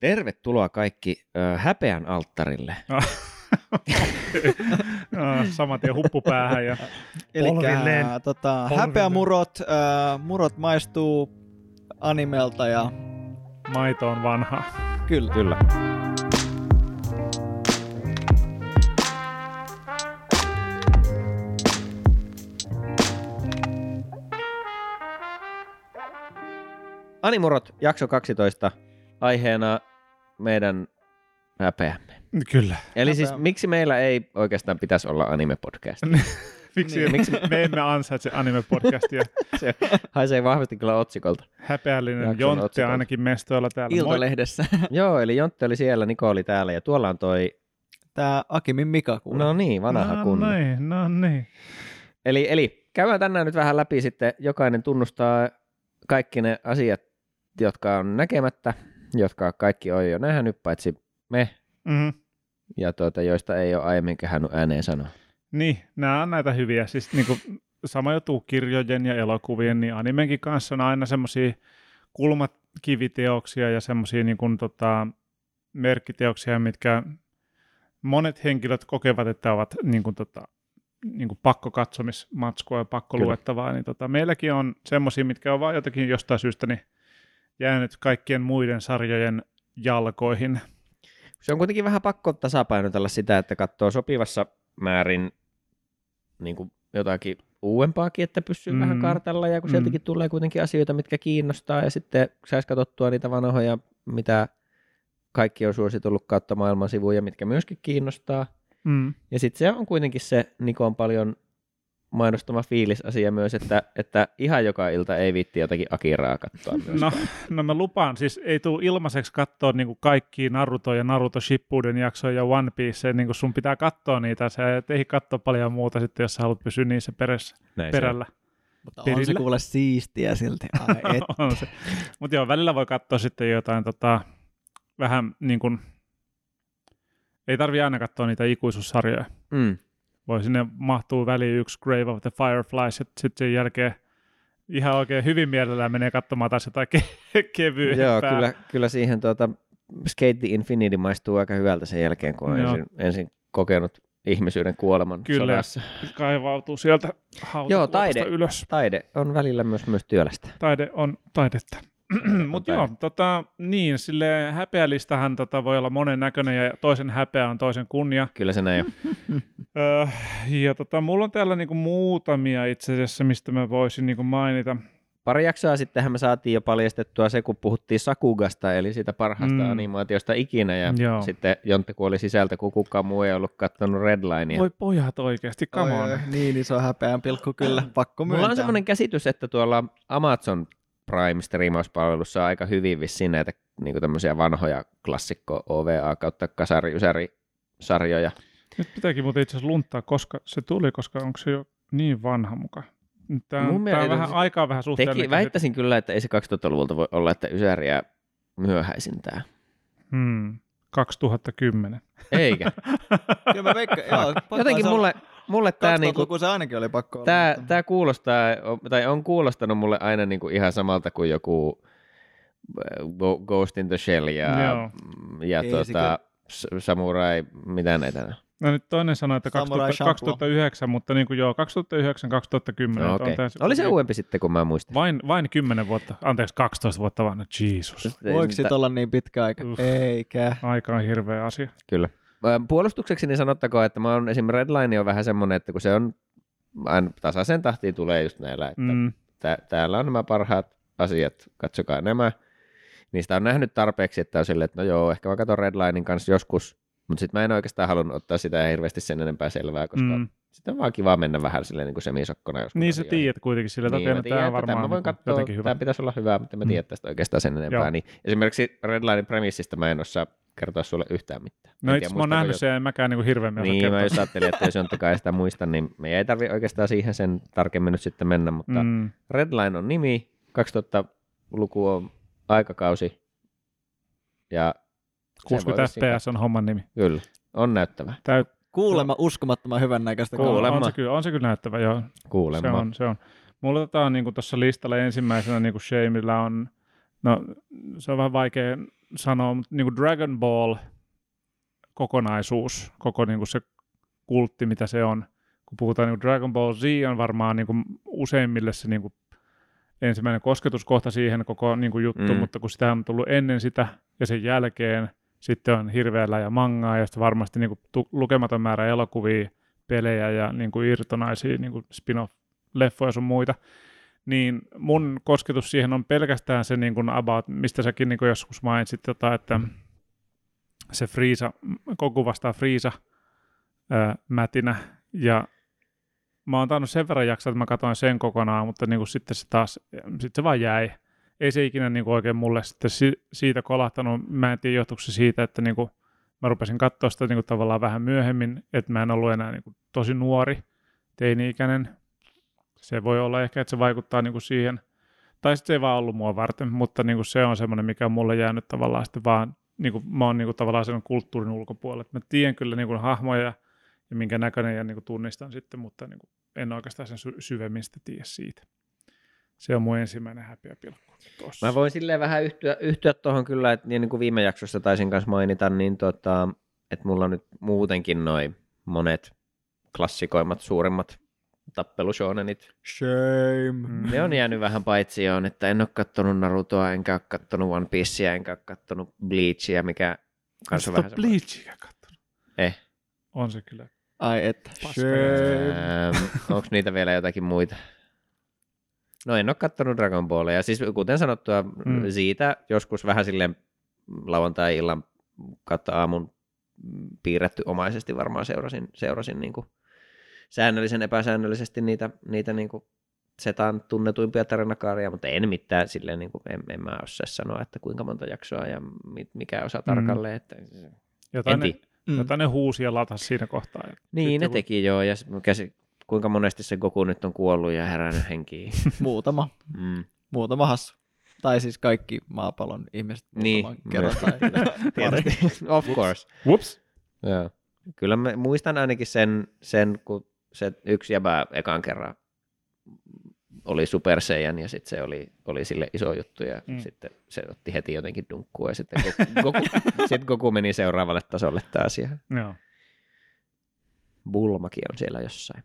Tervetuloa kaikki ö, häpeän alttarille. No, saman tien huppupäähän ja polvilleen. tota, Polvilleen. häpeämurot, äh, murot maistuu animelta ja maito on vanha. kyllä. Kyllä. Animurot, jakso 12, aiheena meidän häpeämme. Kyllä. Eli Häpeä. siis miksi meillä ei oikeastaan pitäisi olla anime-podcast? Miksi, Niin. miksi me emme ansaitse anime-podcastia? Se haisee vahvasti kyllä otsikolta. Häpeällinen Jakson Jontte otsikolta. ainakin mestoilla täällä. Iltalehdessä. Joo, eli Jontte oli siellä, Niko oli täällä ja tuolla on toi, Tää Akimin Mika kuule. no niin, vanha no, kunnon. niin, no niin. Eli, eli käydään tänään nyt vähän läpi sitten, jokainen tunnustaa kaikki ne asiat, jotka on näkemättä, jotka kaikki on jo nähnyt, paitsi me, Mm-hmm. ja tuota, joista ei ole aiemmin kehannut ääneen sanoa. Niin, nämä on näitä hyviä. Siis niin kuin, sama juttu kirjojen ja elokuvien, niin animenkin kanssa on aina semmoisia kulmakiviteoksia ja semmoisia niin kuin, tota, merkkiteoksia, mitkä monet henkilöt kokevat, että ovat niin kuin, tota, niin kuin pakkokatsomismatskua ja pakkoluettavaa, niin tota, meilläkin on semmoisia, mitkä on vaan jotenkin jostain syystä niin jäänyt kaikkien muiden sarjojen jalkoihin. Se on kuitenkin vähän pakko tasapainotella sitä, että katsoo sopivassa määrin niin kuin jotakin uudempaakin, että pysyy mm. vähän kartalla, ja kun Mm. sieltäkin tulee kuitenkin asioita, mitkä kiinnostaa, ja sitten saisi katsottua niitä vanhoja, mitä kaikki on suositellut kautta maailman sivuja, mitkä myöskin kiinnostaa. Mm. Ja sitten se on kuitenkin se Nikon paljon mainostama fiilisasia myös, että, että ihan joka ilta ei viitti jotakin Akiraa katsoa. No, no mä lupaan, siis ei tule ilmaiseksi katsoa niin kaikki Naruto ja Naruto Shippuden jaksoja ja One Piece, niin sun pitää katsoa niitä, sä et ehdi katsoa paljon muuta sitten, jos sä haluat pysyä niissä perässä, Näin se perällä. Mutta on se perillä. kuule siistiä silti. On se. Mutta joo, välillä voi katsoa sitten jotain tota, vähän niin kuin, ei tarvi aina katsoa niitä ikuisuussarjoja. Mm. Voi sinne mahtuu väliin yksi Grave of the Fireflies, ja sitten sen jälkeen ihan oikein hyvin mielellään menee katsomaan taas jotain ke- kevyempää. Joo, kyllä, kyllä siihen tuota, Skate the Infinity maistuu aika hyvältä sen jälkeen, kun on Joo. ensin, ensin kokenut ihmisyyden kuoleman Kyllä. sodassa. kaivautuu sieltä Joo, taide. ylös. Taide on välillä myös, myös työlästä. Taide on taidetta. Mutta joo, tota, niin, sille häpeälistähän tota voi olla monen näköinen ja toisen häpeä on toisen kunnia. Kyllä se näin on. Öö, ja tota, mulla on täällä niinku muutamia itse asiassa, mistä mä voisin niinku mainita. Pari jaksoa sittenhän me saatiin jo paljastettua se, kun puhuttiin Sakugasta, eli siitä parhaasta Mm. animaatiosta ikinä, ja Joo. sitten Jontte kuoli sisältä, kun kukaan muu ei ollut katsonut Redlinea. Voi pojat oikeasti, come Oi, on. oi, niin iso häpeän pilkku kyllä, pakko myöntää. Mulla on semmoinen käsitys, että tuolla Amazon Prime striimauspalvelussa on aika hyvin vissiin näitä niin tämmöisiä vanhoja klassikko OVA kautta kasari sarjoja. Nyt pitääkin muuten itse asiassa lunttaa, koska se tuli, koska onko se jo niin vanha muka. Tämä Mun on, tää on vähän, aikaa vähän suhteellinen. Teki, väittäisin kyllä, että ei se 2000-luvulta voi olla, että Ysäriä myöhäisin tää. Hmm, 2010. Eikä. Kyllä mä veikkaan, joo, Jotenkin se mulle, mulle tää, 2000 niinku, se ainakin oli pakko olla. tää, mutta- tää kuulostaa, tai on kuulostanut mulle aina niinku ihan samalta kuin joku äh, Ghost in the Shell ja, Joo. ja Ei tota, S- Samurai, mitä näitä on? No nyt toinen sanoi, että Samurai 2000, Champloo. 2009, mutta niin kuin joo, 2009-2010. No, okay. tässä- Oli se uudempi sitten, kun mä muistin. Vain, vain 10 vuotta, anteeksi 12 vuotta vanha, Jeesus. Voiko sit olla niin pitkä aika? Uff. Eikä. Aika on hirveä asia. Kyllä. Puolustukseksi niin sanottakoon, että mä oon esimerkiksi Redline on vähän semmoinen, että kun se on aina tasaisen tahtiin tulee just näillä, että mm. Tä- täällä on nämä parhaat asiat, katsokaa nämä. Niistä on nähnyt tarpeeksi, että on silleen, että no joo, ehkä mä katson Redlinein kanssa joskus, mutta sitten mä en oikeastaan halunnut ottaa sitä hirveästi sen enempää selvää, koska mm. sitten on vaan kiva mennä vähän silleen niin kuin semisokkona joskus. Niin sä tiedät kuitenkin sillä, että Niin, no tiedän, tämä on että varmaan tämän mä voin niin katsoa, jotenkin hyvä. tämä pitäisi olla hyvä, mutta mä Mm. tiedän tästä oikeastaan sen enempää. Joo. Niin esimerkiksi Redlinein premissistä mä en osaa kertoa sulle yhtään mitään. No En itse mä oon nähnyt sen, en mäkään niin hirveämmin Niin, mä kertoa. just ajattelin, että jos Jonttekaan ei sitä muista, niin me ei tarvi oikeastaan siihen sen tarkemmin nyt sitten mennä, mutta mm. Redline on nimi, 2000-luku on aikakausi, ja se voi 60 vissiin fps on homman nimi. Kyllä, on näyttävä. Täyt, Kuulemma uskomattoman hyvän näköistä. Kuulemma. on, se kyllä, on se kyllä näyttävä, joo. Kuulemma. Se on, se on. Mulla tota on niin tuossa listalla ensimmäisenä niin Shameilla on, no se on vähän vaikea sanoa, mutta niin kuin Dragon Ball kokonaisuus, koko niin kuin se kultti, mitä se on, kun puhutaan niin kuin Dragon Ball Z on varmaan niin kuin useimmille se niin kuin ensimmäinen kosketuskohta siihen koko niin kuin juttu, Mm. mutta kun sitä on tullut ennen sitä ja sen jälkeen, sitten on hirveällä ja mangaa ja sitten varmasti niin kuin tu- lukematon määrä elokuvia, pelejä ja niin kuin irtonaisia niin kuin spin-off-leffoja sun muita, niin mun kosketus siihen on pelkästään se niin kuin about, mistä säkin niin kuin joskus mainitsit, tota, että se Friisa, Goku vastaa Friisa ää, mätinä ja mä oon tainnut sen verran jaksaa, että mä katsoin sen kokonaan, mutta niin kuin sitten se taas, sitten se vaan jäi. Ei se ikinä niin kuin oikein mulle sitten si- siitä kolahtanut. Mä en tiedä, johtuiko se siitä, että niin kuin mä rupesin katsoa sitä niin kuin tavallaan vähän myöhemmin, että mä en ollut enää niin kuin tosi nuori, teini-ikäinen. Se voi olla ehkä, että se vaikuttaa niin kuin siihen, tai sitten se ei vaan ollut mua varten, mutta niin kuin se on semmoinen, mikä on mulle jäänyt tavallaan sitten vaan, niin kuin, mä oon niin kuin tavallaan sen kulttuurin ulkopuolella. Mä tiedän kyllä niin kuin hahmoja ja minkä näköinen ja niin kuin tunnistan sitten, mutta niin kuin en oikeastaan sen sy- syvemmin sitten tiedä siitä. Se on mun ensimmäinen häpeäpilkku tossa. Mä voin silleen vähän yhtyä, yhtyä tuohon kyllä, että niin kuin viime jaksossa taisin kanssa mainita, niin tota, että mulla on nyt muutenkin noin monet klassikoimmat, suurimmat tappelushoonenit. Shame. Mm. Ne on jäänyt vähän paitsioon, että en ole kattonut Narutoa, enkä ole kattonut One Piecea, enkä ole kattonut Bleachia, mikä kanssa on vähän Bleachia katsonut. Eh. On se kyllä. Ai että. Ähm, onko niitä vielä jotakin muita? No en ole kattonut Dragon Ballia. Siis kuten sanottua, mm. siitä joskus vähän silleen lauantai-illan kautta aamun piirretty omaisesti varmaan seurasin, seurasin niin kuin säännöllisen epäsäännöllisesti niitä, niitä niin kuin setan tunnetuimpia tarinakaaria, mutta en mitään silleen, niin kuin, en, en mä osaa sanoa, että kuinka monta jaksoa ja mi- mikä osa tarkalleen. Että, Jotain en ne. Mm. jotain ne huusi ja latas siinä kohtaa. Ja Niin, sitten ne kun- teki joo, ja käsi, kuinka monesti se Goku nyt on kuollut ja herännyt henkiin. Muutama. Mm. Muutama hassu. Tai siis kaikki maapallon ihmiset Niin, kerran. Tai. Tietysti. of course. Whoops. Joo. Kyllä mä muistan ainakin sen, sen kun se yksi jäbä ekan kerran oli Super Saiyan ja sitten se oli, oli sille iso juttu ja Mm. sitten se otti heti jotenkin dunkkua ja sitten Goku, sit Goku meni seuraavalle tasolle taas ja Joo. Bulmakin on siellä jossain.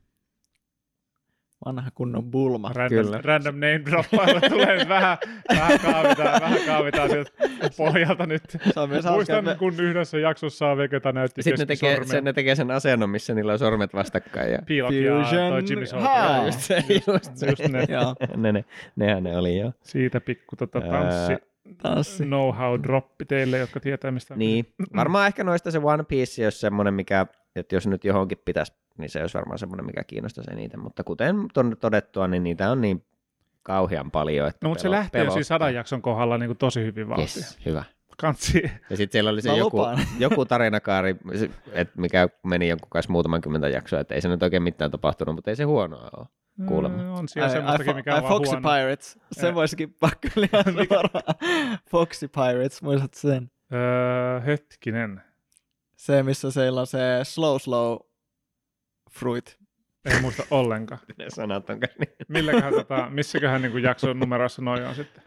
Vanha kunnon bulma. Random, Kyllä. random name droppailla tulee nyt vähän, vähän kaavitaan, vähän kaavitaan sieltä pohjalta nyt. Muistan, että me- kun yhdessä jaksossa Vegeta näytti Sitten ne tekee, sen, ne tekee sen asennon, missä niillä on sormet vastakkain. Ja... Piilok ja Fusion toi Jimmy Soul. Just se, just se. just ne. Joo, ne, ne, nehän ne oli jo. Siitä pikku tota, tanssi, Ää, tanssi. know-how droppi teille, jotka tietää mistä on Niin, varmaan ehkä noista se One Piece olisi semmoinen, mikä, että jos nyt johonkin pitäisi, niin se olisi varmaan semmoinen, mikä kiinnostaisi eniten. Mutta kuten on todettua, niin niitä on niin kauhean paljon. Että No, mutta se pelo- lähtee jo siis sadan jakson kohdalla niin kuin tosi hyvin vauhtia. Yes, hyvä. Kansi. Ja sitten siellä oli se joku, joku tarinakaari, se- et mikä meni jonkun kanssa muutaman kymmentä jaksoa, että ei se nyt oikein mitään tapahtunut, mutta ei se huonoa ole. Kuulemma. Mm, On siellä semmoistakin, mikä on Foxy huono. Pirates. Sen Ää. voisikin pakko. Foxy Pirates, muistat sen? Öö, hetkinen. Se, missä siellä on se slow slow fruit. En muista ollenkaan. Ne sanat on niin. Milläköhän, tota, missäköhän niin jakson numeroissa noin on sitten?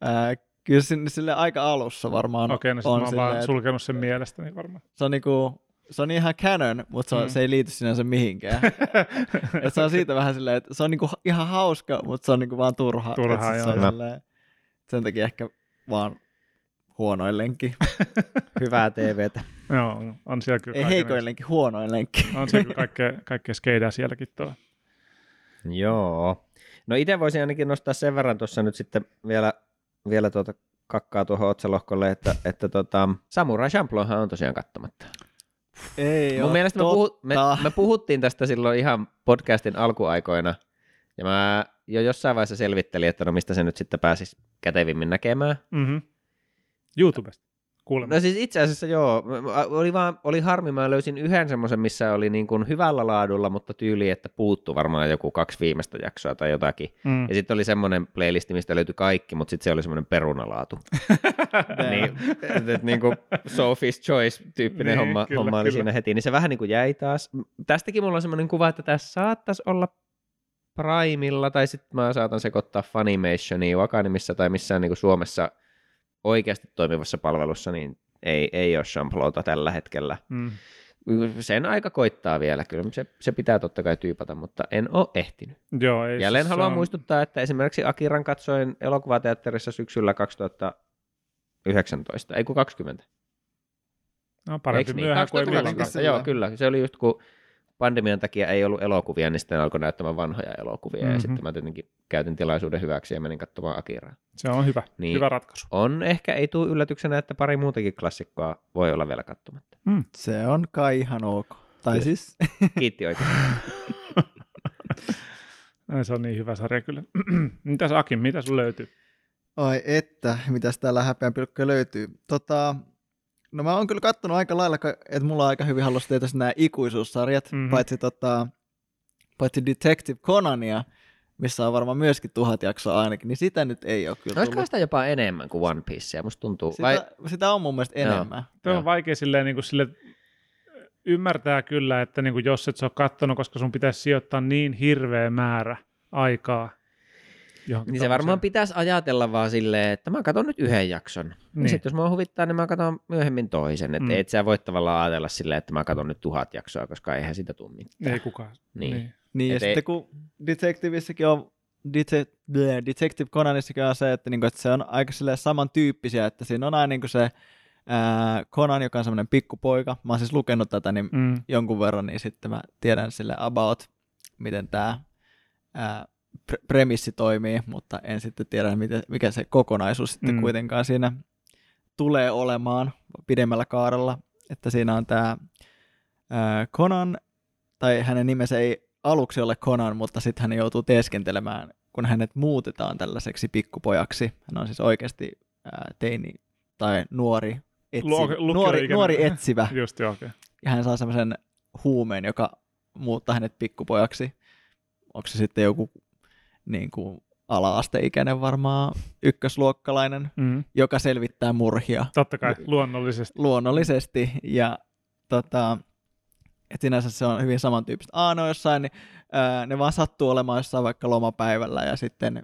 Ää, kyllä sinne, sille aika alussa varmaan Okei, no sit on mä oon vaan sulkenut sen mielestäni varmaan. se on niinku, se on ihan canon, mutta se, on, Mm. se ei liity sinänsä mihinkään. Et se on siitä vähän silleen, että se on niinku ihan hauska, mutta se on niinku vaan turha. Turha, se on silleen, sen takia ehkä vaan huonoin lenkki. Hyvää TVtä. Joo, on siellä kyllä ei heikoin lenkki, huonoin lenkki. On siellä kyllä kaikkea, kaikkea skeidaa sielläkin tuo. Joo. No itse voisin ainakin nostaa sen verran tuossa nyt sitten vielä, vielä tuota kakkaa tuohon otsalohkolle, että, että tota, Samurai Champlonhan on tosiaan katsomatta. Ei Mun oo mielestä me, puhu, me, me puhuttiin tästä silloin ihan podcastin alkuaikoina, ja mä jo jossain vaiheessa selvittelin, että no mistä se nyt sitten pääsisi kätevimmin näkemään. Mm-hmm. YouTubesta. Kuulemma. No siis itse asiassa joo, oli, vaan, oli harmi, mä löysin yhden semmoisen, missä oli niin kuin hyvällä laadulla, mutta tyyli, että puuttu varmaan joku kaksi viimeistä jaksoa tai jotakin. Mm. Ja sitten oli semmoinen playlisti, mistä löytyi kaikki, mutta sitten se oli semmoinen perunalaatu. niin, et, et, niin kuin Sophie's Choice-tyyppinen Niin, homma, kyllä, homma oli kyllä. siinä heti, niin se vähän niin kuin jäi taas. Tästäkin mulla on semmoinen kuva, että tässä saattaisi olla Primella, tai sitten mä saatan sekoittaa Funimationia Wakanimissa tai missään niin kuin Suomessa oikeasti toimivassa palvelussa, niin ei, ei ole Champlota tällä hetkellä. Mm. Sen aika koittaa vielä, kyllä se, se pitää totta kai tyypata, mutta en ole ehtinyt. Joo, ei, Jälleen se haluan on- muistuttaa, että esimerkiksi Akiran katsoin elokuvateatterissa syksyllä 2019, ei kun 20. No, parempi Eiks niin? myöhään kuin ei 2020. milloinkaan. Joo, kyllä. Se oli just kun pandemian takia ei ollut elokuvia, niin sitten alkoi näyttämään vanhoja elokuvia, mm-hmm. Mhm. ja sitten mä tietenkin käytin tilaisuuden hyväksi ja menin katsomaan Akiraa. Se on hyvä, Niin. hyvä ratkaisu. On ehkä, ei tule yllätyksenä, että pari muutakin klassikkoa voi olla vielä katsomatta. Se on kai ihan ok. Tai Kyllä. siis, Kiitti oikein. Ai, Se on niin hyvä sarja kyllä. Mitäs Aki, mitä sun löytyy? Ai että, mitä täällä häpeänpilkkoja löytyy. Tota, no mä oon kyllä kattonut aika lailla, että mulla on aika hyvin hallussa tietysti nämä ikuisuussarjat, Mhm. mm-hmm. paitsi, tota, paitsi Detective Conania, missä on varmaan myöskin tuhat jaksoa ainakin, niin sitä nyt ei ole kyllä Olisiko tullut. sitä jopa enemmän kuin One Piece? Musta tuntuu. Sitä, Vai... sitä on mun mielestä Joo. enemmän. Tuo on vaikea silleen, niin kuin sille, ymmärtää kyllä, että niin kuin jos et sä ole kattonut, koska sun pitäisi sijoittaa niin hirveä määrä aikaa. Johonkin Niin se varmaan pitäisi ajatella vaan silleen, että mä katson nyt yhden jakson. Niin. Niin. Sitten jos mua huvittaa, niin mä katson myöhemmin toisen. Että Mm. et sä voi tavallaan ajatella silleen, että mä katson nyt tuhat jaksoa, koska eihän sitä tule mitään. Ei kukaan. Niin. Niin, ja Et ei- sitten kun Detectivissäkin on, Dete- bleh, Detective Conanissakin on se, että, niinku, että se on aika silleen samantyyppisiä, että siinä on aina niinku se ää, Conan, joka on semmoinen pikkupoika. Mä oon siis lukenut tätä niin Mm. jonkun verran, niin sitten mä tiedän sille about, miten tämä pre- premissi toimii, mutta en sitten tiedä, miten, mikä se kokonaisuus sitten Mm. kuitenkaan siinä tulee olemaan pidemmällä kaarella. Että siinä on tämä Conan, tai hänen nimensä ei aluksi ole Conan, mutta sitten hän joutuu teeskentelemään, kun hänet muutetaan tällaiseksi pikkupojaksi. Hän on siis oikeasti ää, teini tai nuori, etsi, nuori, nuori etsivä Just joo, okei. ja hän saa semmoisen huumeen, joka muuttaa hänet pikkupojaksi. Onko se sitten joku niin kuin ala-asteikäinen varmaan ykkösluokkalainen, Mm. joka selvittää murhia Totta kai, luonnollisesti. luonnollisesti. Ja tota, et sinänsä se on hyvin samantyyppistä. Aa, no jossain, niin, ää, ne vaan sattuu olemaan jossain vaikka lomapäivällä ja sitten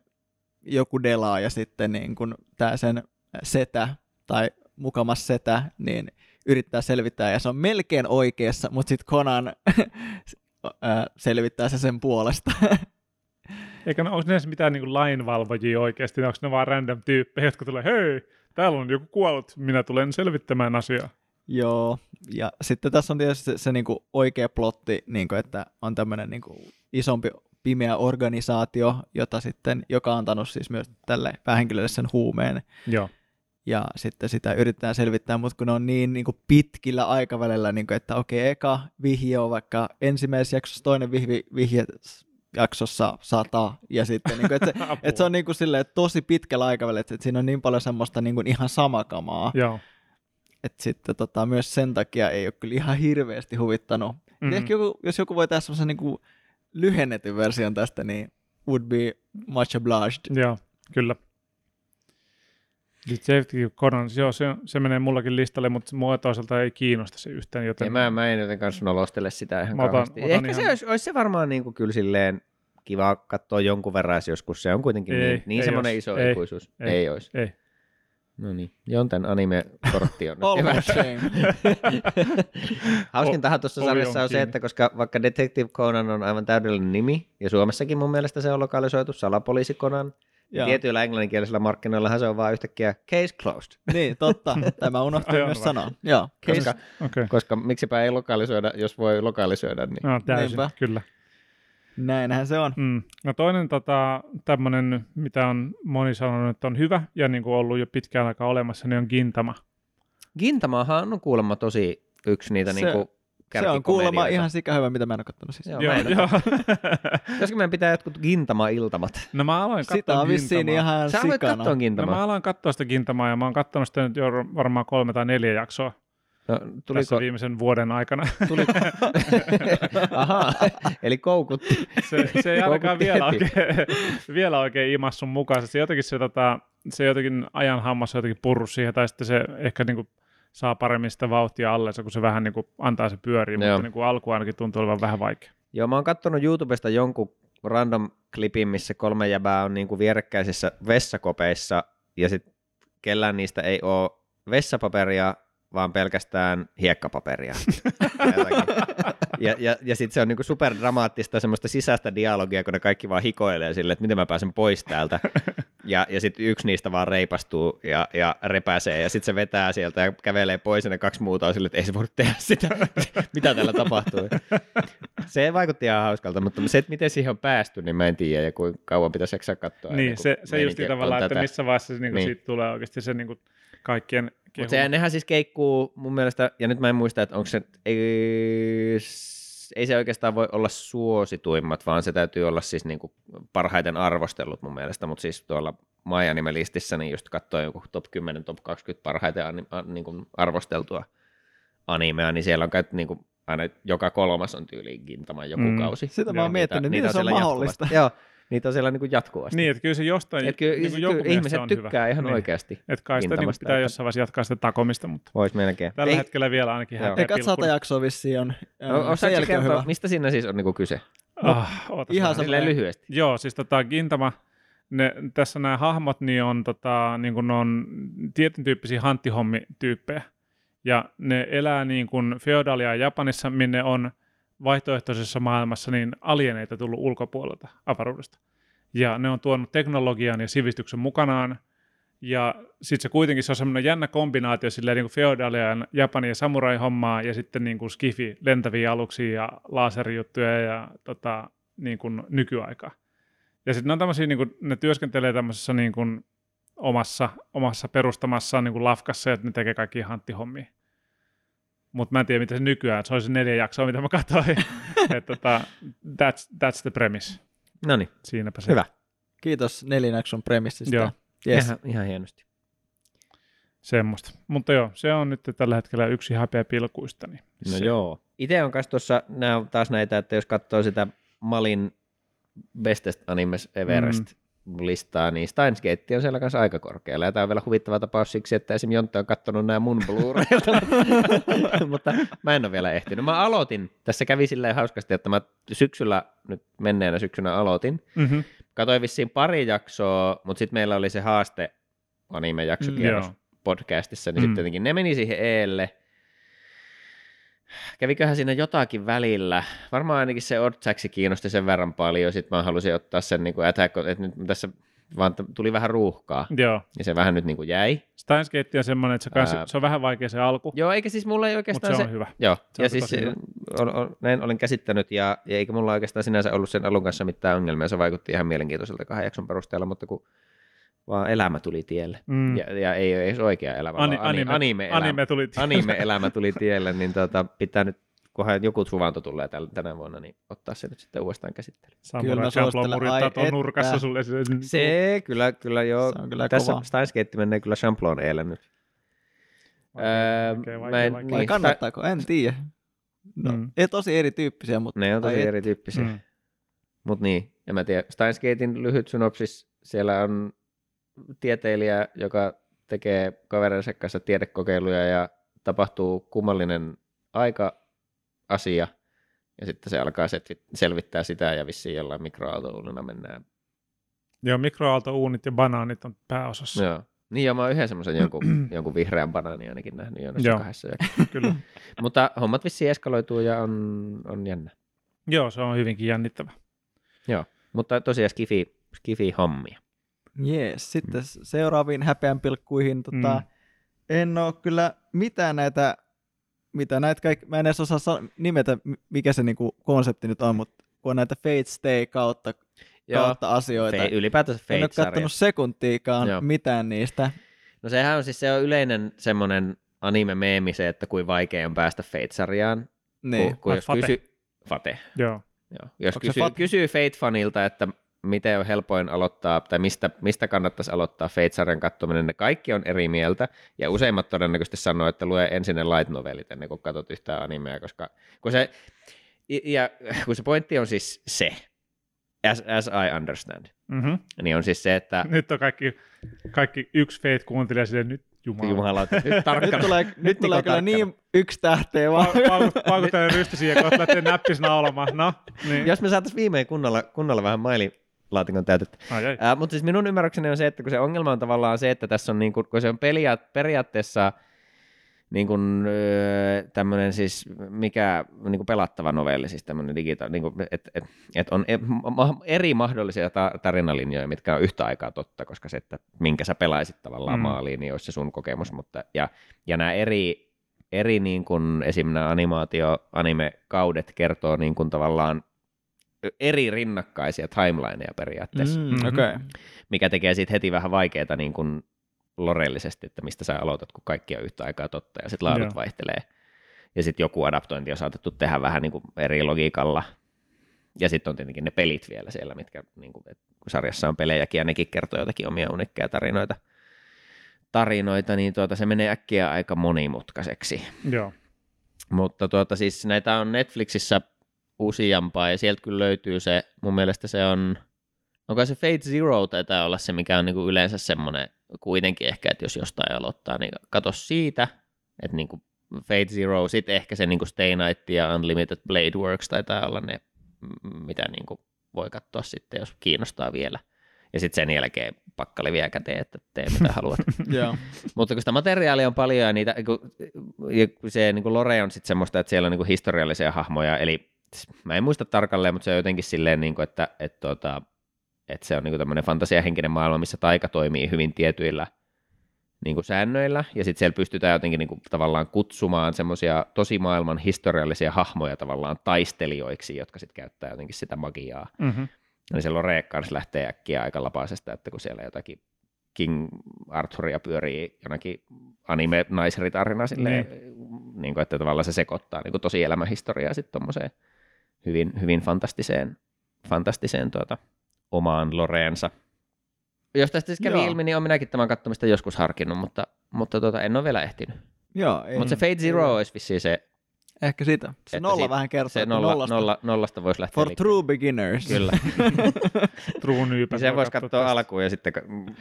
joku delaa ja sitten niin kun tää sen setä tai mukamas setä, niin yrittää selvittää ja se on melkein oikeassa, mutta sitten Conan ää, selvittää se sen puolesta. Eikä onko ne edes mitään niin kuin lainvalvojia oikeasti, onko ne vaan random tyyppejä, jotka tulee, hei, täällä on joku kuollut, minä tulen selvittämään asiaa. Joo, ja sitten tässä on tietysti se, se niinku oikea plotti, niinku, että on tämmöinen niinku isompi pimeä organisaatio, jota sitten, joka on antanut siis myös tälle päähenkilölle sen huumeen, Joo. ja sitten sitä yritetään selvittää, mutta kun ne on niin, niin kuin pitkillä aikavälillä, niin kuin, että okei, eka vihje on vaikka ensimmäisessä jaksossa, toinen vihje, vihje jaksossa sata, ja sitten, niin kuin, että, se, että se on niin kuin silleen, että tosi pitkällä aikavälillä, että, siinä on niin paljon semmoista niin kuin ihan samakamaa, Joo. että sitten tota, myös sen takia ei ole kyllä ihan hirveästi huvittanut. Mm. Mhm. Ehkä joku, jos joku voi tehdä semmoisen niin kuin lyhennetyn version tästä, niin would be much obliged. Joo, kyllä. Detective Conan, joo, se, se menee mullakin listalle, mutta mua toisaalta ei kiinnosta se yhtään, joten Ja mä, mä en joten kanssa nolostele sitä ihan Mä otan- kauheasti. otan Ehkä ihan- se olisi, olisi se varmaan niin kuin kyllä silleen kiva katsoa jonkun verran joskus. Se on kuitenkin Ei, niin, niin ei semmoinen ois. iso Ei, ikuisuus. ei, Ei, ei olisi. ei. No niin, Jonten anime-kortti on nyt. Hauskintahan tuossa sarjassa on se, että koska vaikka Detective Conan on aivan täydellinen nimi, ja Suomessakin mun mielestä se on lokalisoitu salapoliisi Conan, Joo. tietyillä englanninkielisillä markkinoillahan se on vaan yhtäkkiä case closed. Niin, totta. Tämä unohtui myös sanoa. Joo, case. Koska. Okay. koska miksipä ei lokalisoida, jos voi lokalisoida, niin No, täysin, Niinpä. kyllä. Näinhän se on. Mm. No toinen tota, tämmöinen, mitä on moni sanonut, että on hyvä ja niin kuin ollut jo pitkään aikaa olemassa, niin on Gintama. Gintamaahan on kuulemma tosi yksi niitä Se- se, niinku Se on kuulemma ihan sika hyvä, mitä mä en ole kattonut siis. Joo, Joo, joo. Pitäisikö meidän pitää jotkut Gintama-iltamat? no mä aloin Sitä katsoa on vissiin Gintamaa. ihan Sä sikana. katsoa No Gintamaa. mä aloin katsoa sitä Gintamaa ja mä oon katsonut sitä nyt jo varmaan kolme tai neljä jaksoa No, Tuliko... tässä viimeisen vuoden aikana. tuliko... Aha, eli koukutti. se, se ei ainakaan vielä oikein, vielä oikein imas sun mukaan. Se jotenkin, se, tota, se jotenkin ajan hammas jotenkin purru siihen, tai sitten se ehkä niinku saa paremmin sitä vauhtia allensa, kun se vähän niinku antaa se pyöriä, Joo. mutta niinku alku ainakin tuntuu olevan vähän vaikea. Joo, mä oon kattonut YouTubesta jonkun random klipin, missä kolme jäbää on niinku vierekkäisissä vessakopeissa ja sitten kellään niistä ei ole vessapaperia, vaan pelkästään hiekkapaperia. ja, ja, ja sitten se on niinku superdramaattista semmoista sisäistä dialogia, kun ne kaikki vaan hikoilee sille, että miten mä pääsen pois täältä. Ja, ja sitten yksi niistä vaan reipastuu ja, ja repäsee, ja sitten se vetää sieltä ja kävelee pois, ja ne kaksi muuta on sille, että ei se voi tehdä sitä, mitä täällä tapahtuu. Se vaikutti ihan hauskalta, mutta se, että miten siihen on päästy, niin mä en tiedä, ja kuinka kauan pitäisi jaksaa katsoa. Niin, se, se just tavallaan, että tätä. missä vaiheessa se, niin Niin. siitä tulee oikeasti se niin kaikkien kehu. Mutta se, nehän siis keikkuu mun mielestä, ja nyt mä en muista, että onko se, ei, ei se oikeastaan voi olla suosituimmat, vaan se täytyy olla siis niinku parhaiten arvostellut mun mielestä, mutta siis tuolla My Anime-listissä, niin just katsoin joku top 10, top 20 parhaiten ani, a, niinku arvosteltua animea, niin siellä on käyty niinku aina joka kolmas on tyyliin Gintama joku Mm. kausi. Sitä mä oon miettinyt, miten se on siellä mahdollista. jatkuvasti. Joo, niitä on siellä niinku jatkuvasti. Niin, että kyllä se jostain, Et kyllä, niin kuin joku kyllä ihmiset on tykkää hyvä. ihan niin. oikeasti. Että kai sitä niin pitää että- jossain vaiheessa jatkaa sitä takomista, mutta Voisi melkein. tällä Ei- hetkellä vielä ainakin häpeä Ekat sata jaksoa vissiin on. No, No, sen jälkeen on kertoa, hyvä. mistä siinä siis on niinku kyse? Ah, ootas Ihan Silleen lyhyesti. Joo, siis tota, Gintama, ne, tässä nämä hahmot niin on, tota, niin kuin on tietyn tyyppisiä hanttihommityyppejä. Ja ne elää niin kuin feodalia Japanissa, minne on vaihtoehtoisessa maailmassa niin alieneita tullut ulkopuolelta avaruudesta. Ja ne on tuonut teknologian ja sivistyksen mukanaan. Ja sitten se kuitenkin se on semmoinen jännä kombinaatio silleen niin kuin feodalian Japanin ja samurai hommaa ja sitten niin kuin skifi, lentäviä aluksia ja laserijuttuja ja tota, niin kuin nykyaikaa. Ja sitten ne on tämmöisiä, niin ne työskentelee tämmöisessä niin kuin omassa, omassa perustamassaan niin kuin lafkassa, että ne tekee kaikki hanttihommia. Mutta mä en tiedä, mitä se nykyään, se oli se neljä jaksoa, mitä mä katsoin. että tota, that's, that's the premise. No niin, Siinäpä se. hyvä. Kiitos nelinäksön premissistä. Joo. Yes. Ihan, ihan hienosti. Semmoista. Mutta joo, se on nyt tällä hetkellä yksi häpeä pilkuistani. No se. joo. Itse on kanssa tuossa, nämä on taas näitä, että jos katsoo sitä Malin Bestest Animes Everest listaa, niin Steins Gate on siellä kanssa aika korkealla. Ja tämä on vielä huvittava tapaus siksi, että esim. Jontte on katsonut nämä mun Blu-raylta, mutta mä en ole vielä ehtinyt. Mä aloitin, tässä kävi silleen hauskasti, että mä syksyllä, nyt menneenä syksynä aloitin. Mm-hmm. Katoin vissiin pari jaksoa, mutta sitten meillä oli se haaste anime-jaksokierros Joo. podcastissa, niin Mm. sitten jotenkin ne meni siihen eelle. Käviköhän siinä jotakin välillä. Varmaan ainakin se Oddsaxi kiinnosti sen verran paljon, sitten mä halusin ottaa sen niin kuin Attack, että nyt tässä vaan tuli vähän ruuhkaa, Joo. ja se vähän nyt niin kuin jäi. Steins Gate on semmoinen, että se, kans, Ää. se on vähän vaikea se alku, Joo, eikä siis mulla ei oikeastaan se se... on hyvä. Joo, Se ja siis hyvä. on, on, näin olen käsittänyt, ja, ja eikä mulla oikeastaan sinänsä ollut sen alun kanssa mitään ongelmia, se vaikutti ihan mielenkiintoiselta kahden jakson perusteella, mutta kun vaan elämä tuli tielle, Mm. ja, ja ei ole edes oikea elämä, Ani- vaan ani- anime, anime-elämä. anime tuli. anime-elämä tuli tielle, niin tota, pitää nyt, kunhan joku suvanto tulee täl, tänä vuonna, niin ottaa se nyt sitten uudestaan käsittelyyn. Samurai Champloo murittaa tuon nurkassa sulle. Se, Se kyllä, kyllä joo. Se on kyllä Tässä kova. Steinsgate menee kyllä Champloon eilen nyt. Öö, Vaikea, mä vaikea, en- vaikea. Vai Niin, kannattaako? En tiedä. No, Mm. ei tosi erityyppisiä, mutta... Ne on tosi et- erityyppisiä. Mm. Mutta niin, en mä tiedä. Steinsgatein lyhyt synopsis, siellä on tieteilijä, joka tekee kavereidensa kanssa tiedekokeiluja ja tapahtuu kummallinen aika-asia, ja sitten se alkaa selvittää sitä ja vissiin jollain mikroaaltouunina mennään. Joo, mikroaaltouunit ja banaanit on pääosassa. Joo. Niin, ja mä oon yhden semmoisen jonkun, jonkun vihreän banaanin ainakin nähnyt jo Joo. kahdessa. Kyllä. Mutta hommat vissiin eskaloituu ja on, on jännä. Joo, se on hyvinkin jännittävä. Mutta tosiaan skifi, skifi hommia. Jees, sitten mm. seuraaviin häpeänpilkkuihin. Tota, Mm. En ole kyllä mitään näitä, mitä näitä kaikki, mä en edes osaa sa- nimetä, mikä se niinku konsepti nyt on, mutta kun on näitä Fate Stay kautta, kautta asioita. Fe, ylipäätänsä en ole kattonut sekuntiikaan Joo. mitään niistä. No sehän on siis se on yleinen semmoinen anime-meemi se, että kuin vaikea on päästä Fate-sarjaan. Niin. Kun, kun jos Fate. kysy... Fate. Joo. Joo. Jos Onko kysyy, Fate? kysyy Fate-fanilta, että miten on helpoin aloittaa, tai mistä, mistä kannattaisi aloittaa Fate-sarjan katsominen, ne kaikki on eri mieltä, ja useimmat todennäköisesti sanoo, että lue ensin ne light novelit ennen kuin katsot yhtään animea, koska kun se, ja, kun se pointti on siis se, as, as I understand, Mm-hmm. niin on siis se, että Nyt on kaikki, kaikki yksi Fate kuuntelija silleen, nyt jumala. Jumala, nyt Nyt tarkkana. tulee, nyt tulee Niko kyllä tarkkana. niin yksi tähteä vaan. Rystisiä ja kohta lähtee näppis naulamaan. No, niin. Jos me saataisiin viimein kunnolla, kunnolla vähän maili laatikon täytettä. Äh, mutta siis minun ymmärrykseni on se, että kun se ongelma on tavallaan se, että tässä on, niin kuin, kun se on pelia- periaatteessa niin kuin, öö, tämmöinen siis, mikä niin kuin pelattava novelli, siis tämmöinen digita, niin kuin, et, et, et on e- eri mahdollisia ta- tarinalinjoja, mitkä on yhtä aikaa totta, koska se, että minkä sä pelaisit tavallaan Mm. mm. maaliin, niin olisi se sun kokemus, mutta ja, ja nämä eri, eri niin kuin, esim. nämä animaatio, anime-kaudet kertoo niin kuin tavallaan eri rinnakkaisia timelineja periaatteessa, mm. Mm, Mhm. Okei. Okay. mikä tekee siitä heti vähän vaikeaa niin kuin lorellisesti, että mistä sä aloitat, kun kaikki on yhtä aikaa totta ja sitten laadut Joo. vaihtelee. Ja sitten joku adaptointi on saatettu tehdä vähän niin kuin eri logiikalla. Ja sitten on tietenkin ne pelit vielä siellä, mitkä niin kuin, kun sarjassa on pelejäkin ja nekin kertoo jotakin omia unikkeja tarinoita, tarinoita niin tuota, se menee äkkiä aika monimutkaiseksi. Joo. Mutta tuota, siis näitä on Netflixissä useampaa ja sieltä kyllä löytyy se, mun mielestä se on, onko se Fate Zero taitaa olla se, mikä on niinku yleensä semmoinen kuitenkin ehkä, että jos jostain aloittaa, niin kato siitä, että niinku Fate Zero, sitten ehkä se niinku Stay Night ja Unlimited Blade Works taitaa olla ne, mitä niinku voi katsoa sitten, jos kiinnostaa vielä. Ja sitten sen jälkeen pakkali vielä käteen, että tee mitä haluat. Mutta kun sitä materiaalia on paljon ja, niitä, ja se niin kuin lore on sitten semmoista, että siellä on niin kuin historiallisia hahmoja, eli mä en muista tarkalleen, mutta se on jotenkin silleen, niin kuin, että, että, tota, että se on niin kuin tämmöinen fantasiahenkinen maailma, missä taika toimii hyvin tietyillä niin kuin säännöillä, ja sitten siellä pystytään jotenkin niin kuin, tavallaan kutsumaan semmoisia tosi maailman historiallisia hahmoja tavallaan taistelijoiksi, jotka sitten käyttää jotenkin sitä magiaa. Mm-hmm. Niin se Lore kanssa lähtee äkkiä aika lapaisesta, että kun siellä jotakin King Arthuria pyörii jonakin anime-naisritarina silleen, niin. niin kuin, että tavallaan se sekoittaa niin kuin tosi elämähistoriaa sitten tommoseen hyvin, hyvin fantastiseen, fantastiseen tuota, omaan Loreensa. Jos tästä siis kävi Joo. ilmi, niin on minäkin tämän katsomista joskus harkinnut, mutta, mutta tuota, en ole vielä ehtinyt. Joo, ei. Mutta se Fate Zero olisi vissiin se, Ehkä sitä. Se Että nolla siitä- vähän kertoo, se että nolla, nollasta. nolla, nollasta voisi lähteä For liikkeelle. true beginners. Kyllä. True Nyypä. Niin sen voisi katsoa alkuun ja sitten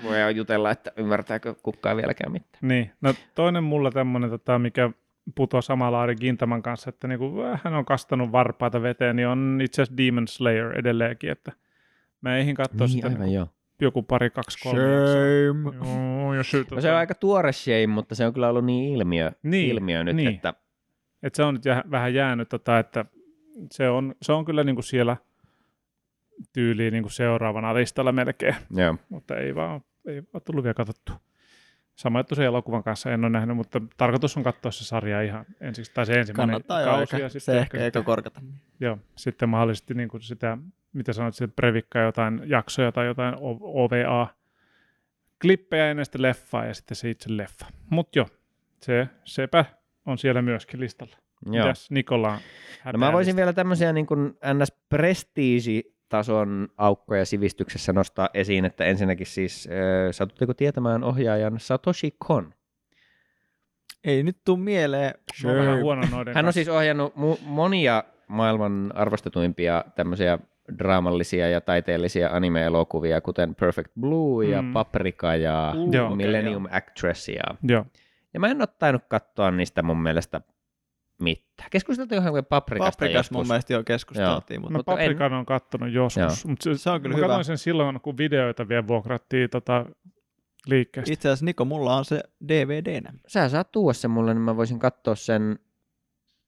voi jutella, että ymmärtääkö kukaan vieläkään mitään. Niin, no toinen mulla tämmöinen, tota, mikä putoaa samalla Ari Gintaman kanssa, että niinku, hän on kastanut varpaita veteen, niin on itse asiassa Demon Slayer edelleenkin, että mä eihin katsoa sitä niin, joo. joku pari, kaksi, kolme. Shame. Joo, jos nyt, No se on aika tuore shame, mutta se on kyllä ollut niin ilmiö, Niin, ilmiö nyt, niin. että Et se on nyt jä, vähän jäänyt, tota, että se on, se on kyllä niinku siellä tyyliin niinku seuraavana listalla melkein, joo. mutta ei vaan ei ole tullut vielä katsottua. Sama juttu sen elokuvan kanssa en ole nähnyt, mutta tarkoitus on katsoa se sarja ihan ensiksi, tai se ensimmäinen Kannattaa kausi. ehkä. ja sitten Se ehkä sitten- eikä korkata. Joo, sitten mahdollisesti niin kuin sitä, mitä sanoit, se previkkaa jotain jaksoja tai jotain O- OVA, klippejä ennen sitä leffaa ja sitten se itse leffa. Mutta joo, se, sepä on siellä myöskin listalla. joo. Mitäs Nikola No mä voisin vielä tämmöisiä niin kuin ns. Prestiisitason aukkoja sivistyksessä nostaa esiin, että ensinnäkin siis, äh, satutteko tietämään ohjaajan Satoshi Kon? Ei nyt tuu mieleen. Oon vähän huono noiden Hän on siis ohjannut mu- monia maailman arvostetuimpia tämmöisiä draamallisia ja taiteellisia anime-elokuvia, kuten Perfect Blue ja Mm. Paprika ja Uh, Millennium Actress. Ja, Joo, ja mä en ole tainnut katsoa niistä mun mielestä mitään. Keskusteltiin ihan Paprikasta Paprikas joskus. mun mielestä jo keskusteltiin, mutta mä Mutta en- Paprikan on kattonut joskus, mutta se, Se on kyllä mä hyvä. sen silloin, kun videoita vielä vuokrattiin tota, liikkeestä. itse asiassa Niko, mulla on se DVDnä. Sä saat tuoda sen mulle, niin mä voisin katsoa sen.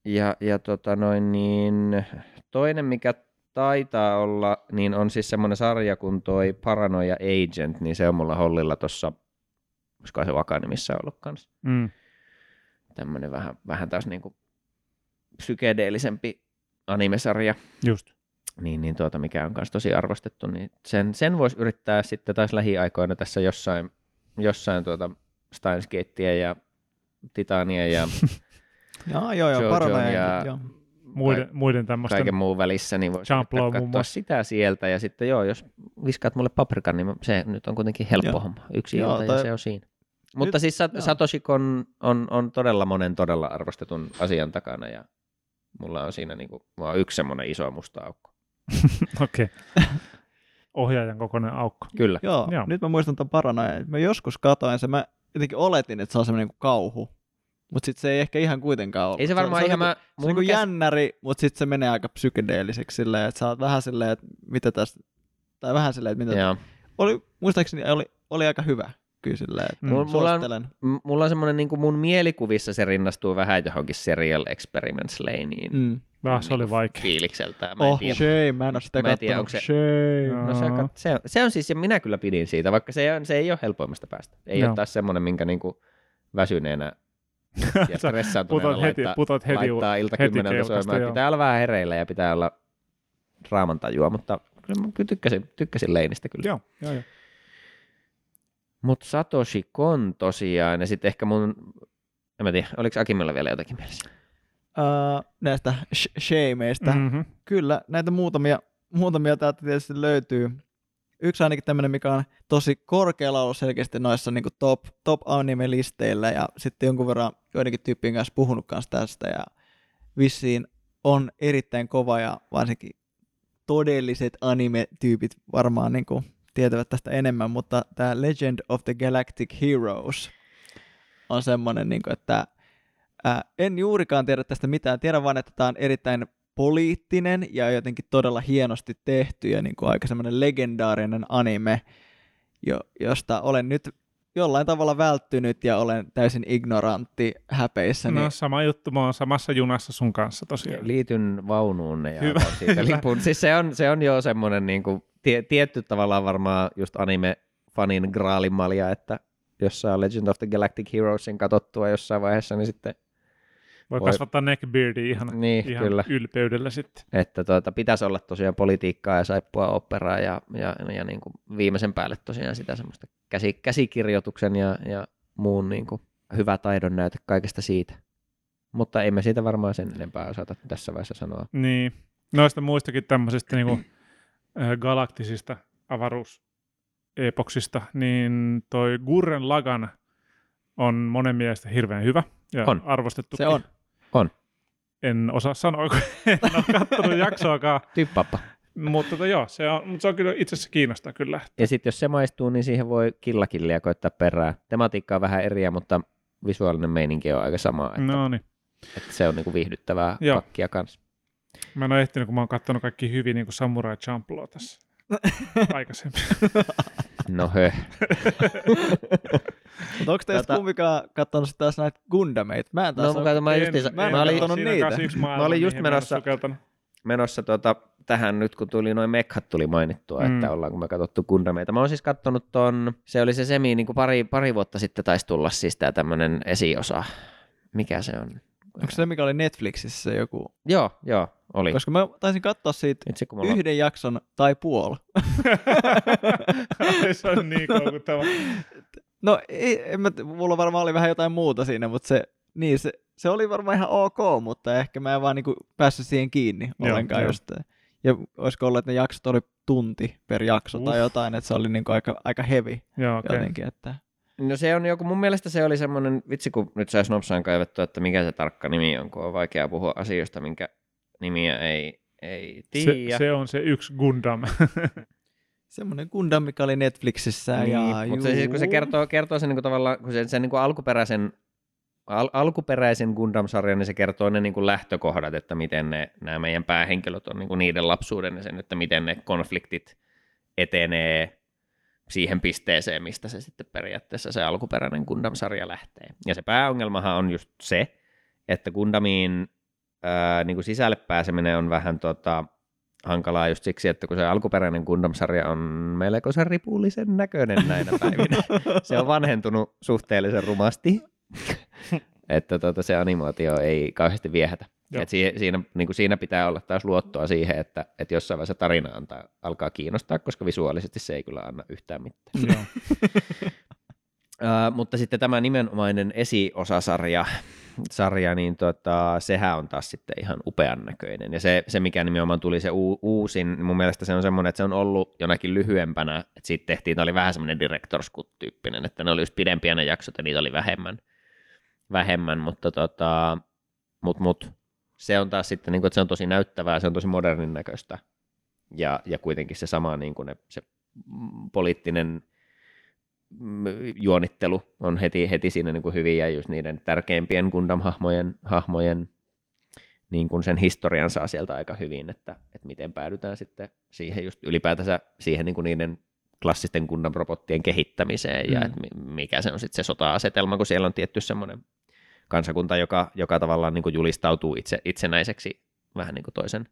Ja, ja tota noin niin, toinen mikä taitaa olla, niin on siis semmoinen sarja kuin toi Paranoia Agent, niin se on mulla hollilla tossa, olisiko se Vakanimissä ollut kanssa. Mm. Tämmönen vähän, vähän taas niinku psykedeellisempi animesarja, Just. niin, niin tuota, mikä on myös tosi arvostettu, niin sen, sen voisi yrittää sitten taas lähiaikoina tässä jossain, jossain tuota Steins Gatea ja Titania ja Joo, joo, joo, Jojon ja- Joo. Muiden, muiden tämmöisten kaiken muun välissä, niin voisi katsoa sitä sieltä. Ja sitten joo, jos viskaat mulle paprikan, niin se nyt on kuitenkin helppo Joo. homma. Yksi Joo, ilta ja toi- se on siinä. Mutta Nyt- siis Sat-. Satoshi Kon on, on todella monen todella arvostetun asian takana ja mulla on siinä niinku, mulla on yksi semmoinen iso musta aukko. Okei. Ohjaajan kokoinen aukko. Kyllä. Joo, Joo. nyt mä muistan ton paranoja. Mä joskus katoin se, mä jotenkin oletin, että se on semmoinen kuin kauhu. Mutta sitten se ei ehkä ihan kuitenkaan ollut. Ei se varmaan on ihan niinku- mä... Se on mun niin käs- jännäri, mutta sitten se menee aika psykedeelliseksi silleen, että sä oot vähän silleen, että mitä tästä, tai vähän silleen, että mitä Joo. oli, muistaakseni oli, oli aika hyvä kyllä että Mm. Mulla- mulla on- Mulla on semmoinen, niin kuin mun mielikuvissa se rinnastuu vähän johonkin Serial Experiments Laneen Mm. Ah, se oli vaikea. fiilikseltään. Mä en Oh, tiedä. shame, mä en ole sitä Mä tiedä, se- Shame. No se, on, se, on, se on siis, ja minä kyllä pidin siitä, vaikka se, on, se ei ole helpoimmasta päästä. Ei Joo. ole taas semmoinen, minkä niin kuin väsyneenä ja stressaantuneena putot heti, laittaa, putot heti, laittaa ilta heti kymmeneltä soimaan. Pitää olla vähän hereillä ja pitää olla draamantajua, mutta kyllä mä tykkäsin, tykkäsin Leinistä kyllä. Joo, joo, joo. Mutta Satoshi Kon tosiaan, ja sitten ehkä mun, en mä tiedä, oliko Akimilla vielä jotakin mielessä? Uh, näistä sh- shameista. Mm. Mm-hmm. Kyllä, näitä muutamia, muutamia täältä tietysti löytyy. Yksi ainakin tämmöinen, mikä on tosi korkealla ollut selkeästi noissa niin top, top anime-listeillä ja sitten jonkun verran joidenkin tyyppien kanssa puhunut kanssa tästä ja vissiin on erittäin kova ja varsinkin todelliset anime-tyypit varmaan niin kuin tietävät tästä enemmän, mutta tämä Legend of the Galactic Heroes on semmoinen, niin että ää, en juurikaan tiedä tästä mitään. Tiedän vaan, että tämä on erittäin poliittinen ja jotenkin todella hienosti tehty ja niin kuin aika semmoinen legendaarinen anime, jo, josta olen nyt jollain tavalla välttynyt ja olen täysin ignorantti häpeissä. No sama juttu, mä oon samassa junassa sun kanssa tosiaan. Liityn vaunuun ja Hyvä, siitä lipun. Siis se on, se on jo semmoinen niin kuin, tie, tietty tavallaan varmaan just anime-fanin graalimalja, että jos saa Legend of the Galactic Heroesin katsottua jossain vaiheessa, niin sitten, Voi Voi- kasvattaa neckbeardia ihan, niin ihan kyllä, ylpeydellä sitten. että tuota, pitäisi olla tosiaan politiikkaa ja saippua operaa ja, ja, ja niin kuin viimeisen päälle tosiaan sitä semmoista käsi, käsikirjoituksen ja, ja muun niin kuin hyvä taidon näyte kaikesta siitä. Mutta emme siitä varmaan sen enempää osata tässä vaiheessa sanoa. Niin. Noista muistakin tämmöisistä niinku, äh, galaktisista avaruusepoksista, niin toi Gurren Lagan on monen mielestä hirveän hyvä ja On. arvostettu. Se on. En osaa sanoa, kun en ole katsonut jaksoakaan, Typpappa. mutta tota, joo, se on, mutta se on kyllä itse asiassa kiinnostaa kyllä. Ja sitten jos se maistuu, niin siihen voi killakillia koittaa perää. Tematiikka on vähän eriä, mutta visuaalinen meininki on aika sama. Että, No niin. että se on niinku viihdyttävää Joo. pakkia kanssa. Mä en ole ehtinyt, kun mä oon katsonut kaikki hyvin niin kuin Samurai Champloo tässä aikaisemmin. No hö. Mutta onko teistä Tota- kumpikaan katsonut sit taas näitä Gundameita? Mä en taas No ole- mä, mä, En- justiinsa, mä en mä, ole olin, katsonut niitä. Mä olin just menossa- menossa tota, tähän nyt, kun tuli noin mekhat tuli mainittua, Mm. että ollaanko me katsottu Gundameita. Mä oon siis kattonut ton, se oli se semi, niin kuin pari, pari vuotta sitten taisi tulla siis tää tämmönen esiosa. Mikä se on? Onko se mikä oli Netflixissä joku? Joo, joo, oli. Koska mä taisin katsoa siitä Itse kun mulla on- yhden jakson tai puoli. Se on niin koukuttava. No, ei, en mä, mulla varmaan oli vähän jotain muuta siinä, mutta se, niin, se, se oli varmaan ihan ok, mutta ehkä mä en vaan niinku päässyt siihen kiinni Joo, ollenkaan joo. just. Ja olisiko ollut, että ne jaksot oli tunti per jakso tai Uff. jotain, että se oli niinku aika, aika heavy Joo, okei. jotenkin. Että... No se on joku, mun mielestä se oli semmoinen, vitsi kun nyt saisi nopsaan kaivettua, että mikä se tarkka nimi on, kun on vaikea puhua asioista, minkä nimiä ei, ei Se, tiedä. se on se yksi Gundam. Semmoinen Gundam, mikä oli Netflixissä. Niin, ja mutta se, siis, kun se kertoo, kertoo sen niin kuin tavallaan, kun se, sen niin kuin alkuperäisen, al, alkuperäisen Gundam-sarjan, niin se kertoo ne niin kuin lähtökohdat, että miten ne, nämä meidän päähenkilöt on niin kuin niiden lapsuuden ja sen, että miten ne konfliktit etenee siihen pisteeseen, mistä se sitten periaatteessa se alkuperäinen Gundam-sarja lähtee. Ja se pääongelmahan on just se, että Gundamiin ää, niin kuin sisälle pääseminen on vähän tota, hankalaa just siksi, että kun se alkuperäinen Gundam-sarja on melkoisen ripullisen näköinen näinä päivinä. se on vanhentunut suhteellisen rumasti, että tota, se animaatio ei kauheasti viehätä. Joo. Et siinä, siinä, niin kuin siinä pitää olla taas luottoa siihen, että, että jossain vaiheessa tarina antaa, alkaa kiinnostaa, koska visuaalisesti se ei kyllä anna yhtään mitään. Joo. Mutta sitten tämä nimenomainen esiosasarja, sarja, niin tota, sehän on taas sitten ihan upean näköinen. Ja se, se mikä nimenomaan tuli se uu, uusin, niin mun mielestä se on semmoinen, että se on ollut jonakin lyhyempänä, että siitä tehtiin, oli vähän semmoinen director's cut-tyyppinen, että ne oli just pidempiä ne jaksot ja niitä oli vähemmän, vähemmän mutta tota, mut, mut, se on taas sitten, niin kuin, että se on tosi näyttävää, se on tosi modernin näköistä ja, ja kuitenkin se sama niin kuin ne, se poliittinen juonittelu on heti, heti siinä niin kuin hyvin ja just niiden tärkeimpien Gundam-hahmojen hahmojen niin kuin sen historian saa sieltä aika hyvin, että, että miten päädytään sitten siihen just ylipäätänsä siihen niin kuin niiden klassisten Gundam robottien kehittämiseen mm. ja että mikä se on sitten se sota-asetelma, kun siellä on tietty semmoinen kansakunta, joka, joka tavallaan niin kuin julistautuu itse, itsenäiseksi vähän niin kuin toisen,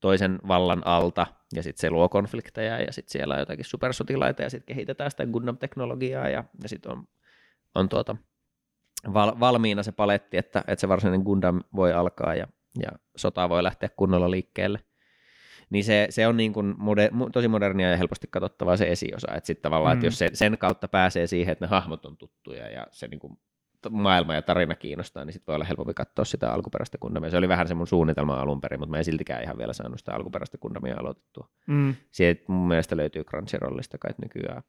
toisen vallan alta, ja sitten se luo konflikteja, ja sitten siellä on jotakin supersotilaita, ja sitten kehitetään sitä Gundam-teknologiaa, ja, ja sitten on, on tuota, val, valmiina se paletti, että, että se varsinainen Gundam voi alkaa, ja, ja sota voi lähteä kunnolla liikkeelle. Niin se, se on niin kuin moder, tosi modernia ja helposti katsottavaa se esiosa, että sitten tavallaan, mm. että jos se, sen kautta pääsee siihen, että ne hahmot on tuttuja ja se niin kuin maailma ja tarina kiinnostaa, niin sitten voi olla helpompi katsoa sitä alkuperäistä kundamia. Se oli vähän se mun suunnitelma alun perin, mutta mä en siltikään ihan vielä saanut sitä alkuperäistä kundamia aloitettua. Mm. Siitä mun mielestä löytyy Crunchyrollista kai nykyään.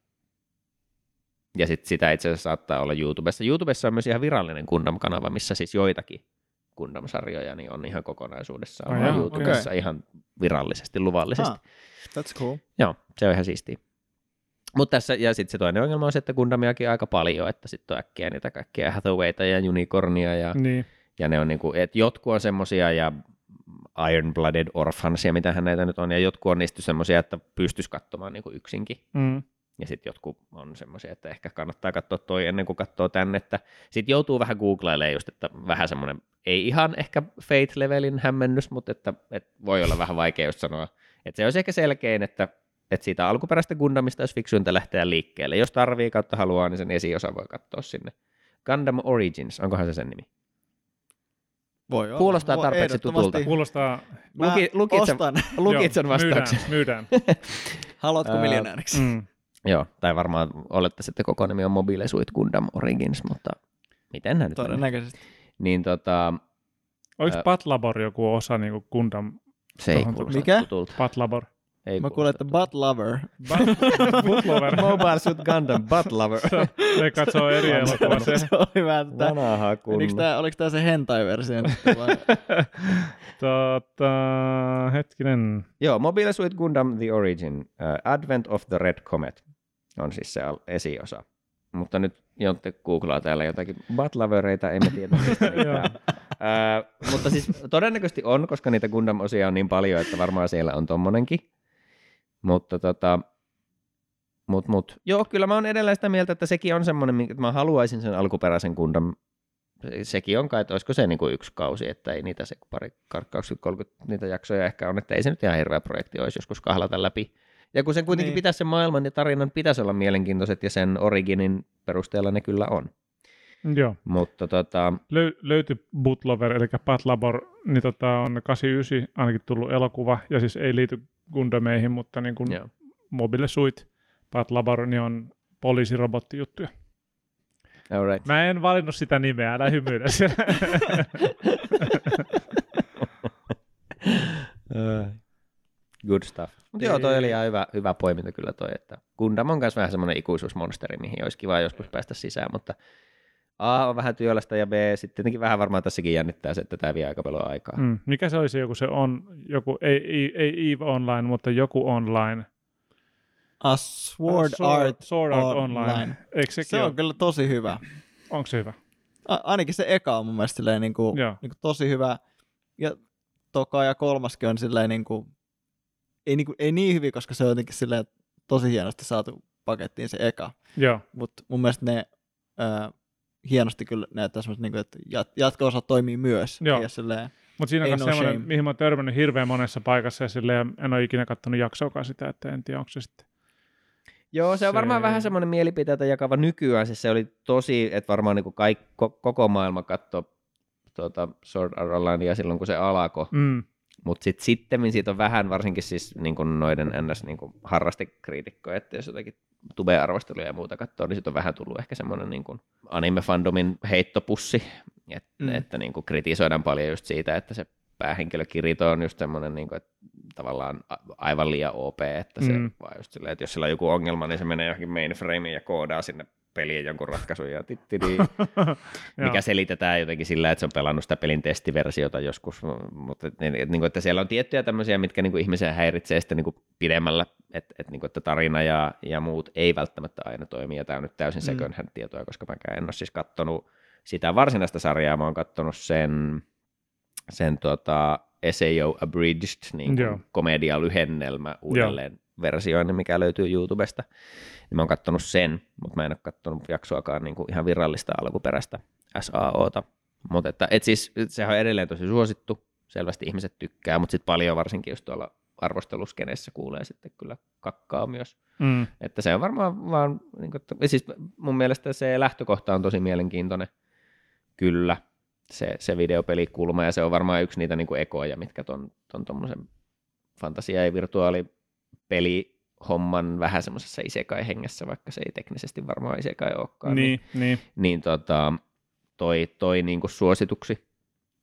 Ja sitten sitä itse asiassa saattaa olla YouTubessa. YouTubessa on myös ihan virallinen Gundam-kanava, missä siis joitakin Gundam-sarjoja niin on ihan kokonaisuudessaan oh, YouTubessa okay. ihan virallisesti, luvallisesti. Ah, that's cool. Joo, se on ihan siistiä. Mutta tässä, ja sitten se toinen ongelma on se, että Gundamiakin aika paljon, että sitten on äkkiä niitä kaikkia Hathawayta ja Unicornia ja, niin. ja ne on niinku, että jotkut on semmosia ja Iron Blooded Orphansia, mitä näitä nyt on, ja jotkut on niistä semmoisia, että pystyisi katsomaan niinku yksinkin. Mm. Ja sitten jotkut on semmoisia, että ehkä kannattaa katsoa toi ennen kuin katsoo tänne, että sitten joutuu vähän googlailemaan just, että vähän semmoinen, ei ihan ehkä Fate-levelin hämmennys, mutta että, että voi olla vähän vaikea just sanoa, että se olisi ehkä selkein, että että siitä alkuperäistä Gundamista olisi fiksuinta lähteä liikkeelle. Jos tarvii kautta haluaa, niin sen esiosa voi katsoa sinne. Gundam Origins, onkohan se sen nimi? Voi olla. Kuulostaa tarpeeksi tutulta. Kuulostaa... Luki, lukitsen, lukitsen vastauksen. Myydään, myydään. Haluatko miljonääriksi? Mm. Joo, tai varmaan olettaisiin, että koko nimi on Mobile Suit Gundam Origins, mutta miten näin Todennäköisesti. Niin tota... Oliko äh, Patlabor joku osa niin kuin Gundam? Se ei kuulosta Mikä? tutulta. Patlabor. Ei Mä kuulen, että butt lover. butt lover. Mobile Suit Gundam, butt lover. ne katsoo eri elokuvaa. se on hyvä. Että Vanha. Tää, oliko tämä se hentai-versio? tota, hetkinen. Joo, Mobile Suit Gundam The Origin, uh, Advent of the Red Comet on siis se esiosa. Mutta nyt Jontte googlaa täällä jotakin buttlovereita, emme tiedä mistä uh, mutta siis todennäköisesti on, koska niitä Gundam-osia on niin paljon, että varmaan siellä on tommonenkin. Mutta tota, mut, mut. Joo, kyllä mä oon edelleen sitä mieltä, että sekin on semmoinen, että mä haluaisin sen alkuperäisen kundan. Sekin on kai, että olisiko se niin kuin yksi kausi, että ei niitä se pari 20-30 niitä jaksoja ehkä on, että ei se nyt ihan hirveä projekti olisi joskus kahlata läpi. Ja kun sen kuitenkin niin. pitäisi sen maailman ja tarinan pitäisi olla mielenkiintoiset ja sen originin perusteella ne kyllä on. Joo. Mutta tota... Löy- löytyi Bootlover, eli Patlabor, niin tota on 89 ainakin tullut elokuva, ja siis ei liity Gundameihin, mutta niin kuin Mobile Suit, Patlabor, niin on poliisirobottijuttuja. Alright. Mä en valinnut sitä nimeä, älä hymyile Good stuff. Mutta joo, toi oli ihan hyvä, hyvä poiminta kyllä toi, että Gundam on myös vähän semmoinen ikuisuusmonsteri, mihin olisi kiva joskus päästä sisään, mutta A on vähän työlästä ja B sitten tietenkin vähän varmaan tässäkin jännittää se, että tämä vie aika paljon aikaa. Mm. Mikä se olisi joku se on, joku, ei, ei, ei EVE Online, mutta joku online. A Sword, A sword Art, sword Art Online. online. Eikö se on kyllä tosi hyvä. Onko se hyvä? A- ainakin se eka on mun mielestä silleen, niin kuin, niin kuin tosi hyvä. Ja toka ja kolmaskin on silleen niin kuin, ei, niin kuin, ei niin hyvin, koska se on jotenkin silleen tosi hienosti saatu pakettiin se eka. Mutta mun mielestä ne hienosti kyllä näyttää semmoista, niin kuin, että jatko-osa toimii myös. Joo. Mutta siinä on no semmoinen, shame. mihin mä oon törmännyt hirveän monessa paikassa ja silleen, en ole ikinä katsonut jaksoakaan sitä, että en tiedä, onko se sitten Joo, se on se... varmaan vähän semmoinen mielipiteitä jakava nykyään. Siis se oli tosi, että varmaan niin kuin kaikki, koko maailma katsoi tuota Sword Art Onlinea silloin, kun se alkoi. Mm. Mutta sitten sitten siitä on vähän, varsinkin siis niin kuin noiden ns. Niin kuin harrastekriitikkoja, että jos jotakin tube-arvosteluja ja muuta katsoo, niin sitten on vähän tullut ehkä semmoinen niin kuin anime-fandomin heittopussi, et, mm. että niin kuin kritisoidaan paljon just siitä, että se päähenkilö Kirito on just semmoinen, niin kuin, että tavallaan aivan liian OP, että se mm. vaan just silleen, että jos sillä on joku ongelma, niin se menee johonkin mainframeen ja koodaa sinne peliin jonkun ratkaisun ja tittidi, mikä selitetään jotenkin sillä, että se on pelannut sitä pelin testiversiota joskus, mutta niin, että, niin kuin, että siellä on tiettyjä tämmöisiä, mitkä niin kuin ihmisiä häiritsee sitten niin kuin pidemmällä, että, että, niin kuin, että tarina ja, ja muut ei välttämättä aina toimi, ja tämä on nyt täysin mm. second hand tietoa, koska mä en ole siis katsonut sitä varsinaista sarjaa, mä oon katsonut sen sen tota, SAO Abridged niin kuin komedialyhennelmä uudelleen versioinnin, mikä löytyy YouTubesta. Niin mä oon kattonut sen, mutta mä en ole kattonut jaksoakaan niin kuin ihan virallista alkuperäistä SAOta. Mutta että, et siis, sehän on edelleen tosi suosittu, selvästi ihmiset tykkää, mutta sitten paljon varsinkin just tuolla arvosteluskeneessä kuulee sitten kyllä kakkaa myös. Mm. Että se on varmaan vaan, niin kuin, siis mun mielestä se lähtökohta on tosi mielenkiintoinen, kyllä, se, se videopelikulma, ja se on varmaan yksi niitä niin kuin ekoja, mitkä ton, ton tommosen fantasia- ja virtuaalipeli-homman vähän semmoisessa isekai-hengessä, vaikka se ei teknisesti varmaan isekai olekaan, Niin, niin. niin tota, toi, toi niin kuin suosituksi.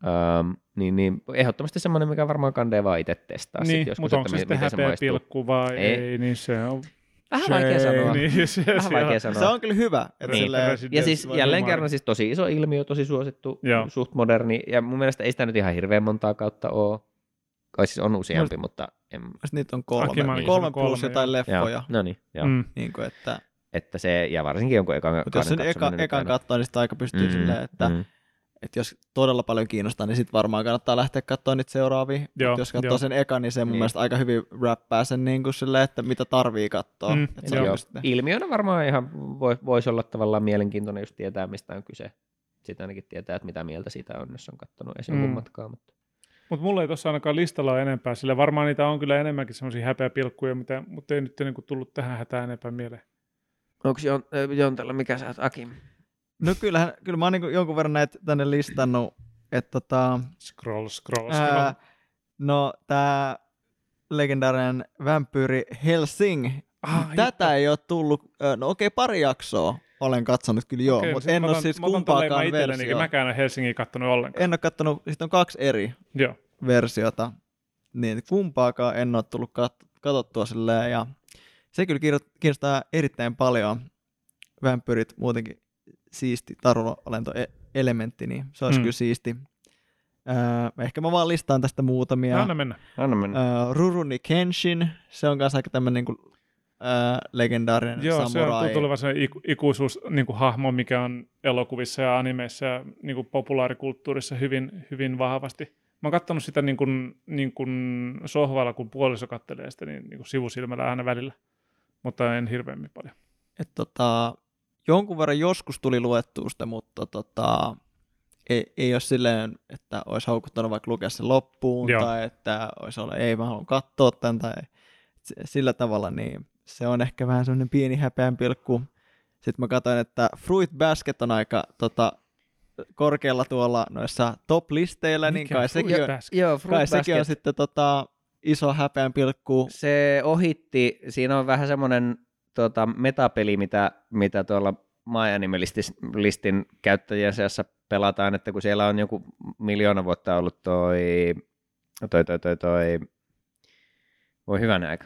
Ähm, niin, niin, ehdottomasti semmoinen, mikä varmaan kandee vaan itse testaa. sit niin joskus, mutta onko että se sitten häpeä pilkku vai Ei. ei. niin se on... Vähän vaikea sanoa. Niin, se, Vähän se vaikea on- sanoa. Se on kyllä hyvä. Että Niin. silleen, Ja siis jälleen kerran siis tosi iso ilmiö, tosi suosittu, Joo. suht moderni, ja mun mielestä ei sitä nyt ihan hirveän montaa kautta ole. Kai siis on useampi, mutta en... Niitä on kolme. Akimani Niin. Kolme on kolme, plus jotain joo. leffoja. Joo, no niin, joo. Mm. Niin kuin, että, Että se, ja varsinkin jonkun ekan, mutta jos sen eka, ekan katsoo, niin sitä aika pystyy mm, silleen, että, mm. Että jos todella paljon kiinnostaa, niin sitten varmaan kannattaa lähteä katsoa niitä seuraavia. Joo, jos katsoo joo. sen ekan, niin se mun Niin. mielestä aika hyvin räppää sen niin kuin silleen, että mitä tarvii katsoa. Mm, että se joo. on just ne. Ilmiönä varmaan ihan voi, voisi olla tavallaan mielenkiintoinen just tietää, mistä on kyse. Sitten ainakin tietää, että mitä mieltä siitä on, jos on katsonut esim. Mm. Matkaa. Mutta... Mutta mulla ei tuossa ainakaan listalla ole enempää, sillä varmaan niitä on kyllä enemmänkin semmoisia häpeäpilkkuja, mitä, mutta ei nyt niinku tullut tähän hätään enempää mieleen. Onko Jon, äh, Jontella, mikä sä oot, Akim? No kyllähän, kyllä mä oon niin jonkun verran näitä tänne listannut, että tota, Scroll, scroll, scroll. ää, no tää legendaarinen vampyyri Helsing, Ah, tätä ei ole tullut, no okei pari jaksoa olen katsonut kyllä joo, Okei, mutta siis en mä ole siis kumpaakaan versiota. Mäkään en Helsingin kattonut ollenkaan. En ole kattonut, siitä on kaksi eri Joo. versiota, niin kumpaakaan en ole tullut kat- katsottua silleen, ja se kyllä kiinno- kiinnostaa erittäin paljon. Vampyrit muutenkin siisti taruolento-elementti, niin se olisi Mm. kyllä siisti. Öö, ehkä mä vaan listaan tästä muutamia. Anna mennä. Anna mennä. Öö, Ruruni Kenshin, se on kanssa aika tämmöinen niin kuin, öö, legendaarinen Joo, se on samurai. tuntuu olevan se iku, ikuisuus niin kuin hahmo, mikä on elokuvissa ja animeissa ja niin kuin populaarikulttuurissa hyvin, hyvin vahvasti. Mä oon katsonut sitä niin kuin, niin kuin sohvalla, kun puoliso kattelee sitä niin, niin kuin sivusilmällä aina välillä, mutta en hirveämmin paljon. Et tota, jonkun verran joskus tuli luettua sitä, mutta tota, ei, ei ole silleen, että olisi haukuttanut vaikka lukea sen loppuun, Joo. tai että olisi ollut, ei mä haluan katsoa tämän, tai sillä tavalla, niin se on ehkä vähän semmoinen pieni häpeän pilkku. Sitten mä katsoin, että Fruit Basket on aika tota, korkealla tuolla noissa top-listeillä, niin Mikä kai on sekin, Fruit on, Basket? Joo, kai sekin on sitten tota, iso häpeän pilkku. Se ohitti, siinä on vähän semmoinen tota, metapeli, mitä, mitä tuolla My Anime Listis- listin käyttäjien seassa pelataan, että kun siellä on joku miljoona vuotta ollut toi, toi, toi, toi, toi voi hyvänä aika.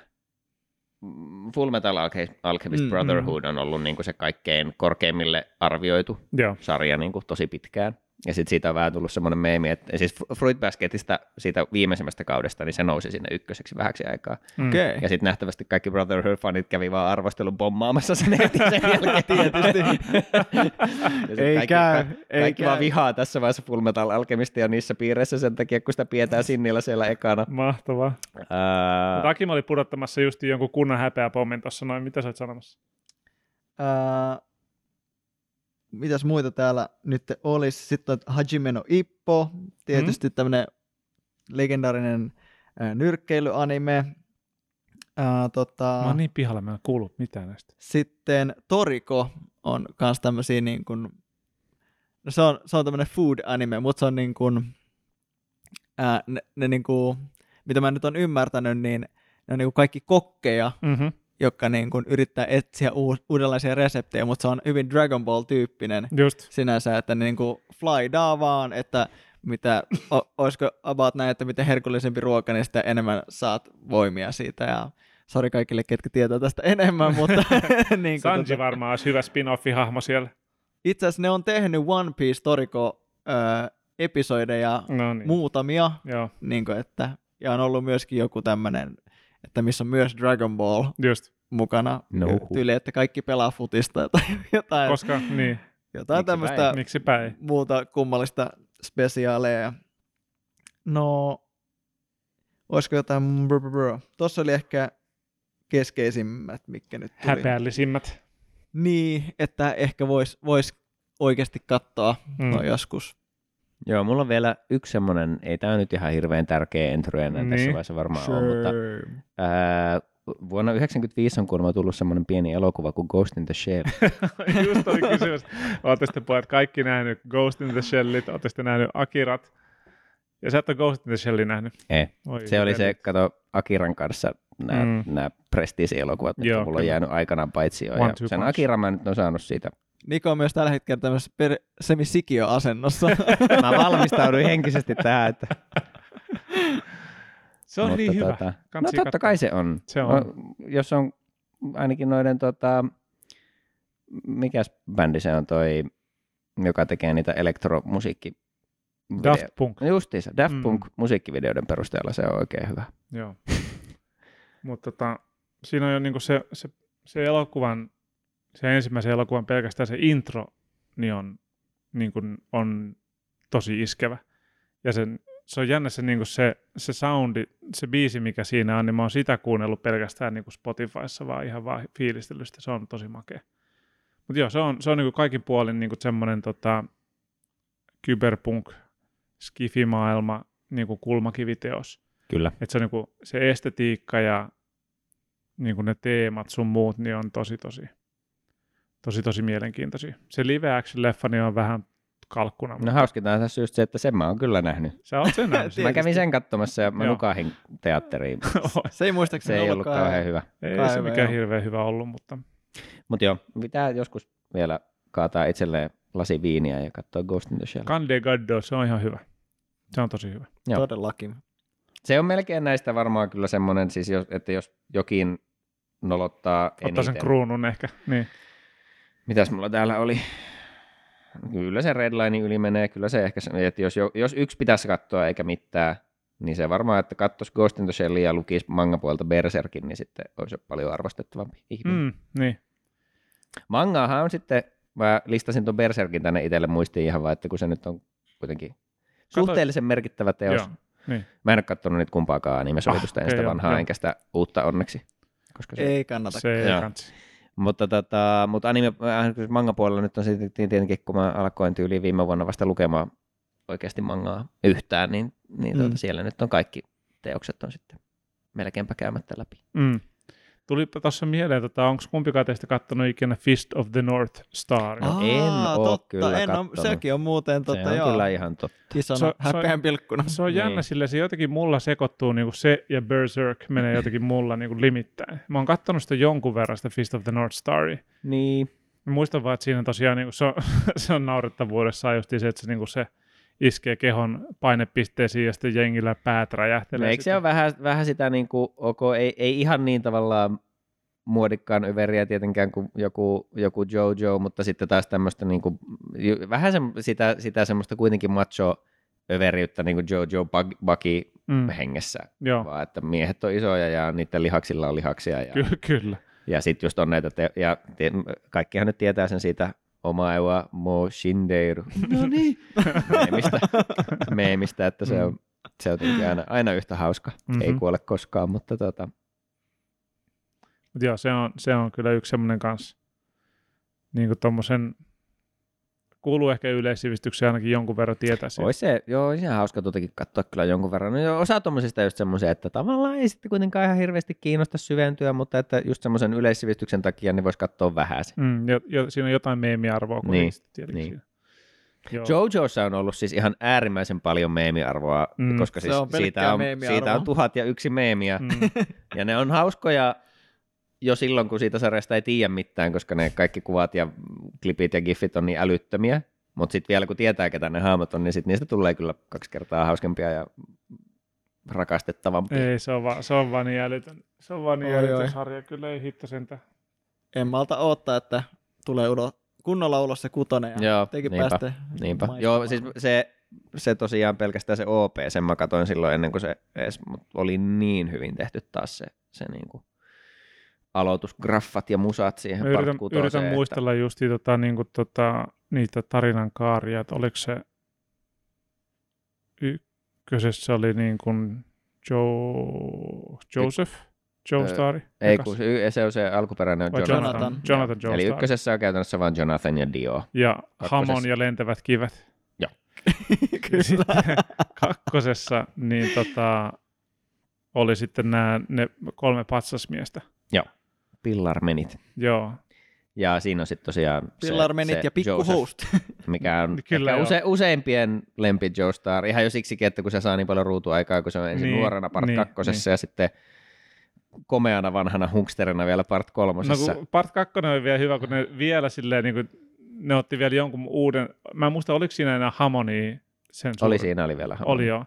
Mm, Full Metal Alche- Alchemist Mm, mm, Brotherhood on ollut niin kuin se kaikkein korkeimmille arvioitu Joo. sarja niin kuin tosi pitkään. Ja sitten siitä on vähän tullut semmoinen meemi, että siis Fruit Basketista siitä viimeisimmästä kaudesta, niin se nousi sinne ykköseksi vähäksi aikaa. Mm. Okei. Okay. Ja sitten nähtävästi kaikki Brotherhood-fanit kävi vaan arvostelun bommaamassa sen heti sen jälkeen tietysti. ja sit Ei kaikki, käy, ka- ei kaikki vaan käy. vihaa tässä vaiheessa Full Metal Alchemistia niissä piireissä sen takia, kun sitä pidetään sinnillä siellä ekana. Mahtavaa. Mutta Akim oli pudottamassa just jonkun kunnan häpeäpommin tuossa noin. Mitä sä oot sanomassa? Ää, mitäs muita täällä nyt olisi? Sitten on Hajime no Ippo, tietysti mm. tämmöinen legendaarinen ää, nyrkkeilyanime. Ää, tota, Mä oon niin pihalla, mä en kuullut mitään näistä. Sitten Toriko on kans tämmöisiä niin kuin, no se on, se on tämmöinen food anime, mutta se on niin kuin, ää, ne, ne niin kuin, mitä mä nyt on ymmärtänyt, niin ne on niin kuin kaikki kokkeja, Mm-hmm. Jotka niin kuin yrittää etsiä uus, uudenlaisia reseptejä, mutta se on hyvin Dragon Ball-tyyppinen Just. sinänsä, että niin kuin fly daa vaan, että mitä, o, olisiko about näin, että miten herkullisempi ruoka, niin sitä enemmän saat voimia siitä ja sori kaikille, ketkä tietää tästä enemmän, mutta niin kuin, Sanji varmaan olisi hyvä spin-offi-hahmo siellä. itse asiassa ne on tehnyt One Piece Toriko öö, episodeja No niin. muutamia, Joo, niin kuin, että, ja on ollut myöskin joku tämmöinen, että missä on myös Dragon Ball just. mukana, No. tyyli, että kaikki pelaa futista tai jotain, Koska, niin, jotain tämmöistä muuta kummallista spesiaaleja. No, olisiko jotain... brr, brr, brr. Tuossa oli ehkä keskeisimmät, mitkä nyt tuli. Häpeällisimmät. Niin, että ehkä voisi vois oikeasti katsoa mm. no joskus. Joo, mulla on vielä yksi semmoinen, ei tämä nyt ihan hirveän tärkeä entry enää Niin. tässä vaiheessa varmaan on, mutta ää, vuonna 1995 on kuulemma tullut semmoinen pieni elokuva kuin Ghost in the Shell. Just oli kysymys. Olette sitten pojat kaikki nähnyt Ghost in the Shellit, olette sitten nähnyt Akirat. Ja sä et ole Ghost in the Shellin nähnyt. Ei. Oi, Se oli se, kato, Akiran kanssa nämä, Mm. nämä Prestige-elokuvat, mitkä Joo, mulla on jäänyt aikanaan paitsi One, ja sen punch. Akiran mä nyt on saanut siitä. Niko on myös tällä hetkellä tämmöisessä per- semisikio-asennossa. Mä valmistauduin henkisesti tähän, että Se on Mutta niin hyvä. tota, no Kansi totta katsoa. kai se on. Se on. No, jos on ainakin noiden, tota, mikäs bändi se on toi, joka tekee niitä elektromusiikki. Daft Punk. Justiinsa, Daft Mm. Punk musiikkivideoiden perusteella se on oikein hyvä. Joo. Mutta tota, siinä on jo niinku se, se, se elokuvan, se ensimmäisen elokuvan pelkästään se intro, niin on, niin kuin, on tosi iskevä. Ja sen, se on jännä se, niin kuin se, se soundi, se biisi, mikä siinä on, niin mä oon sitä kuunnellut pelkästään niin kuin Spotifyssa, vaan ihan vaan fiilistelystä. Se on tosi makea. Mutta joo, se on, se on niin kuin kaikin puolin niin kuin semmoinen tota, kyberpunk, skifimaailma, niin kuin kulmakiviteos. Kyllä. Että se, on niinku, se estetiikka ja niinku ne teemat sun muut niin on tosi tosi, tosi tosi mielenkiintoisia. Se live action leffa niin on vähän kalkkuna. No mutta hauskinta on tässä just se, että sen mä oon kyllä nähnyt. Sä oot sen nähnyt. Mä kävin sen katsomassa ja mä Joo. nukahin teatteriin. se ei muistaakseni Se ei ollut ollutkaan- kauhean hyvä. Ei Kai se hyvä, mikään hirveän hyvä ollut, mutta Mutta joo, pitää joskus vielä kaataa itselleen lasi viiniä ja katsoa Ghost in the Shell. Cande Gaddo, se on ihan hyvä. Se on tosi hyvä. Joo. Todellakin. Se on melkein näistä varmaan kyllä semmoinen, siis jos, että jos jokin nolottaa Ottaa eniten. sen kruunun ehkä. Niin. Mitäs mulla täällä oli? Kyllä se redline yli menee, kyllä se ehkä, se- että jos, jo- jos yksi pitäisi katsoa eikä mitään, niin se varmaan, että katsoisi Ghost in the Shellin ja lukisi mangapuolta Berserkin, niin sitten olisi jo paljon arvostettavampi ihminen. Mm. Niin. Mangaahan on sitten, mä listasin tuon Berserkin tänne itselle muistiin ihan vaan, että kun se nyt on kuitenkin suhteellisen merkittävä teos. Joo, niin. Mä en ole katsonut niitä kumpaakaan animesovitusta, Ah, en okei, sitä vanhaa joo. enkä sitä uutta onneksi. Koska se, Ei kannata. Se ei Joo. Mutta, tota, mutta anime, äh, manga puolella nyt on sitten tietenkin, kun mä alkoin tyyliin viime vuonna vasta lukemaan oikeasti mangaa yhtään, niin, niin Mm. tuota, siellä nyt on kaikki teokset on sitten melkeinpä käymättä läpi. Mm. Tulipa tuossa mieleen, tota, onko kumpikaan teistä kattonut ikinä Fist of the North Star? No en oo totta, kyllä en oo, kattonut. sekin on muuten Se totta, on joo, kyllä ihan totta. isona Se on- se on- häpeän pilkkuna. Se on jännä, Niin. sillä se jotenkin mulla sekoittuu, niin kuin se ja Berserk menee jotenkin mulla niin kuin limittäin. Mä oon kattonut sitä jonkun verran, sitä Fist of the North Staria. Niin. Mä muistan vaan, että siinä tosiaan niin kuin se, on, se on naurettavuudessaan just se, että se, niin kuin se iskee kehon painepisteisiin ja sitten jengillä päät No, räjähtelee. eikö se ole vähän, vähän sitä, niin kuin, ok, ei, ei ihan niin tavallaan muodikkaan överiä tietenkään kuin joku, joku Jojo, mutta sitten taas tämmöistä niin kuin, vähän se, sitä, sitä semmoista kuitenkin macho överiyttä niin kuin Jojo Bucky Mm, hengessä, joo, vaan että miehet on isoja ja niiden lihaksilla on lihaksia ja, ky- kyllä. ja sitten just on näitä, te- ja te- kaikkihan nyt tietää sen siitä Omaewa Mo Shindeiru No niin. meemistä, meemistä että se on, se on aina, aina yhtä hauska, mm-hmm. ei kuole koskaan, mutta tota, Mut joo, se on, se on kyllä yksi semmoinen kanssa, niin kuin tommosen, kuuluu ehkä yleissivistykseen ainakin jonkun verran tietää sen. Ois se, joo, olisi ihan hauska tuotakin katsoa kyllä jonkun verran. No, joo, osa tuommoisista just semmoisia, että tavallaan ei sitten kuitenkaan ihan hirveästi kiinnosta syventyä, mutta että just semmoisen yleissivistyksen takia niin voisi katsoa vähän se. Mm, jo, jo, siinä on jotain meemiarvoa Niin, niin, niin. siinä. Joo. Jojossa on ollut siis ihan äärimmäisen paljon meemiarvoa, Mm. koska siis on siitä, on, siitä on tuhat ja yksi meemiä, Mm, ja ne on hauskoja jo silloin, kun siitä sarjasta ei tiedä mitään, koska ne kaikki kuvat ja klipit ja giffit on niin älyttömiä, mutta sitten vielä kun tietää, ketä ne hahmot on, niin sit niistä tulee kyllä kaksi kertaa hauskempia ja rakastettavampia. ei, se on, vaan, se on vaan niin älytön. Se on vaan niin Oi, älytön oi. sarja, kyllä ei hitto sentä. En malta odottaa, että tulee ulo, kunnolla ulos se kutonen ja Joo, tekin niinpä, päästä Niinpä. maistamaan. Joo, siis se, se tosiaan pelkästään se OP, sen mä katsoin silloin ennen kuin se edes, mut oli niin hyvin tehty taas se, se niinku aloitusgraffat ja musat siihen Mä yritän, yritän että- muistella just tota, niin kuin, tota, niitä tarinan kaaria, että oliko se ykkösessä oli niin kuin Joe, Joseph, Joe Ö, Stari. Ei, kun se, se on se alkuperäinen on Jonathan. Jonathan, Jonathan. Joe Eli ykkösessä on käytännössä vain Jonathan ja Dio. Ja Kakkosessa- Hamon ja lentävät kivet. Kyllä. Sitten kakkosessa niin tota, oli sitten nämä ne kolme patsasmiestä. Pillarmenit. Joo, Ja siinä on sitten tosiaan Pillarmenit se ja pikku Joseph, host. mikä on Kyllä use, useimpien lempi Joestar. Ihan jo siksikin, että kun se saa niin paljon ruutuaikaa, kun se on ensin Niin, nuorena part niin, kakkosessa niin. ja sitten komeana vanhana hunksterina vielä part no kolmosessa. kun part 2 oli vielä hyvä, kun ne vielä silleen niin kuin, ne otti vielä jonkun uuden, mä en muista oliko siinä enää Hamonia sen oli suuri- siinä, oli vielä Hamon. Oli joo.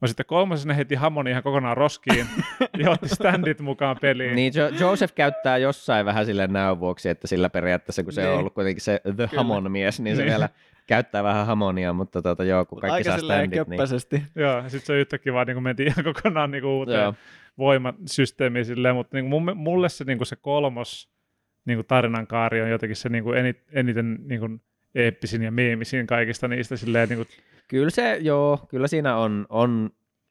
No sitten kolmosessa ne heti Hamonia ihan kokonaan roskiin ja otti standit mukaan peliin. Niin jo- Joseph käyttää jossain vähän sille näön vuoksi, että sillä periaatteessa, kun se Niin. on ollut kuitenkin se The Kyllä. Hamon mies, niin se Niin. vielä käyttää vähän hamonia, mutta tota, joo, kun kaikki Aika saa silleen standit, niin. Joo, ja sitten se yhtäkkiä vaan niin kuin mentiin ihan kokonaan niin kuin uuteen joo, voimasysteemiin silleen, mutta niin kuin mulle se, niin kuin se kolmos niin kuin tarinan kaari on jotenkin se niin kuin eni- eniten niin kuin eeppisin ja meemisin kaikista niistä silleen, niin kuin, Kyllä se, joo, kyllä siinä on, on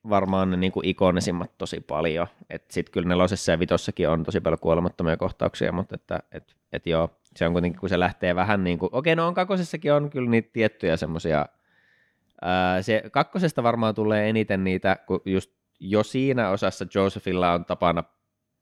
varmaan ne niinku ikonisimmat tosi paljon. Sitten kyllä nelosessa ja vitossakin on tosi paljon kuolemattomia kohtauksia, mutta että, et, et joo, se on kuitenkin, kun se lähtee vähän niin kuin, okei, no on kakkosessakin on kyllä niitä tiettyjä semmoisia, se kakkosesta varmaan tulee eniten niitä, kun just jo siinä osassa Josephilla on tapana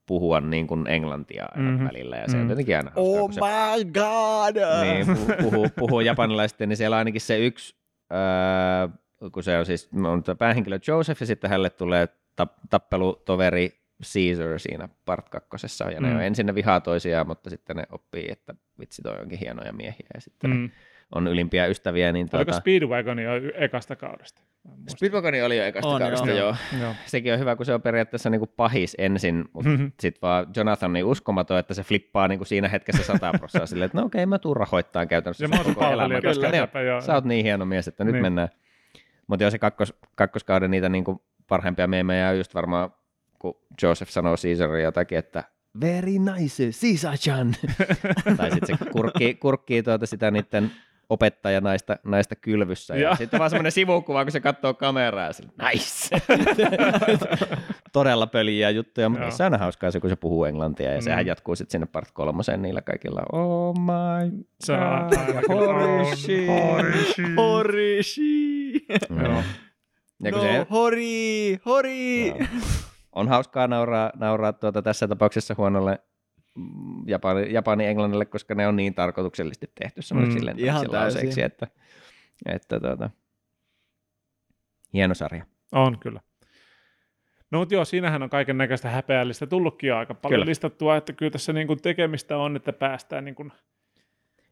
puhua niin kuin englantia aina Mhm. mm-hmm. välillä, ja se on Mm. jotenkin aina hauskaa, Oh kun se my god! niin, puhuu, puhuu, puhuu japanilaisesti, niin siellä on ainakin se yksi, öö, kun se on siis on päähenkilö Joseph, ja sitten hänelle tulee tap, tappelutoveri Caesar siinä part kakkosessa, ja ne Mm. on ensin ne vihaa toisiaan, mutta sitten ne oppii, että vitsi toi onkin hienoja miehiä, ja sitten mm. mm. on ylimpiä ystäviä, niin Oliko tuota, Speedwagon jo y- ekasta kaudesta? Speedwagoni oli jo ekasta On, kaudesta, joo. joo. Joo. Sekin on hyvä, kun se on periaatteessa niin kuin pahis ensin, mutta Mhm. sitten vaan Jonathan niin uskomaton, että se flippaa niin kuin siinä hetkessä sata prosenttia silleen, että no okei, mä tuun rahoittamaan käytännössä Ja mä oon palvelija koska tästä ne on- eteenpäin, joo. sä oot niin hieno mies, että nyt Niin. mennään. Mutta joo, se kakkos, kakkoskauden niitä niin kuin parhaimpia meemejä on just varmaan, kun Joseph sanoo Caesarin jotakin, että very nice, Caesar-chan. tai sitten se kurkkii, kurkkii tuota sitä niiden opettaja naista, naista kylvyssä. Ja Ja. sitten vaan semmoinen sivukuva, kun se katsoo kameraa ja sille, nice. Todella pöliä juttuja, mutta Joo. se on hauskaa se, kun se puhuu englantia ja Mm. sehän jatkuu sitten sinne part kolmoseen niillä kaikilla. Oh my kyllä Horishi. Horishi. Horishi! Mm. Ja no, se, hori! Hori! On hauskaa nauraa, nauraa tuota tässä tapauksessa huonolle Japani, Japani englannille, koska ne on niin tarkoituksellisesti tehty semmoisiksi Mm, mm, ihan lauseiksi, että, että tuota, hieno sarja. On kyllä. No mutta joo, siinähän on kaiken näköistä häpeällistä tullutkin jo aika paljon Kyllä. listattua, että kyllä tässä niin kuin tekemistä on, että päästään niin kuin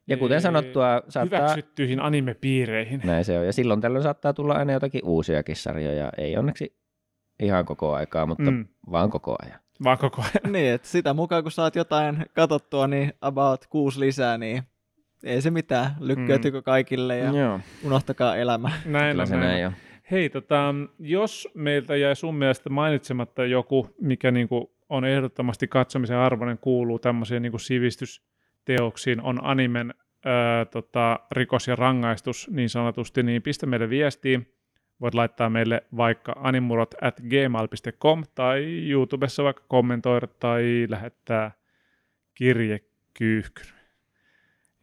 Ja kuten sanottua, saattaa, hyväksyttyihin animepiireihin. näin se on, ja silloin tällöin saattaa tulla aina jotakin uusiakin sarjoja, ei onneksi ihan koko aikaa, mutta mm. Mm, vaan koko ajan. Vaan koko ajan. niin, että sitä mukaan kun saat jotain katsottua, niin about kuusi lisää, niin ei se mitään. Lykkäytykö kaikille ja Joo, unohtakaa elämä. Näin kyllä se näin. on. Hei, tota, jos meiltä jäi sun mielestä mainitsematta joku, mikä niinku on ehdottomasti katsomisen arvoinen, kuuluu tämmöisiin niinku sivistysteoksiin, on animen ää, tota, rikos ja rangaistus niin sanotusti, niin pistä meille viestiin. Voit laittaa meille vaikka animurot at gmail.com tai YouTubessa vaikka kommentoida tai lähettää kirjekyyhkyn.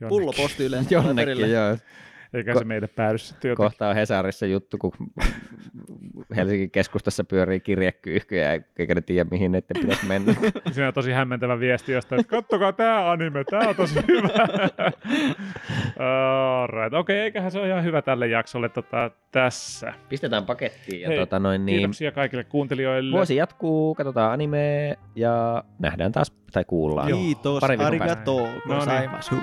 Jonnekin. Pulloposti yleensä Jonnekin, perille. joo. Eikä Ko- se meille päädy sitten jotenkin. Kohta on Hesarissa juttu, kun Helsingin keskustassa pyörii kirjekyyhkyjä, eikä ne tiedä, mihin ne pitäisi mennä. Siinä on tosi hämmentävä viesti jostain, että kattokaa tämä anime, tämä on tosi hyvä. Alright. Okei, okay, eiköhän se ole ihan hyvä tälle jaksolle tota, tässä. Pistetään pakettiin ja Hei, tota noin niin. Kiitoksia kaikille kuuntelijoille. Vuosi jatkuu, katsotaan anime ja nähdään taas tai kuullaan. Kiitos, arigato, No niin. gozaimasu.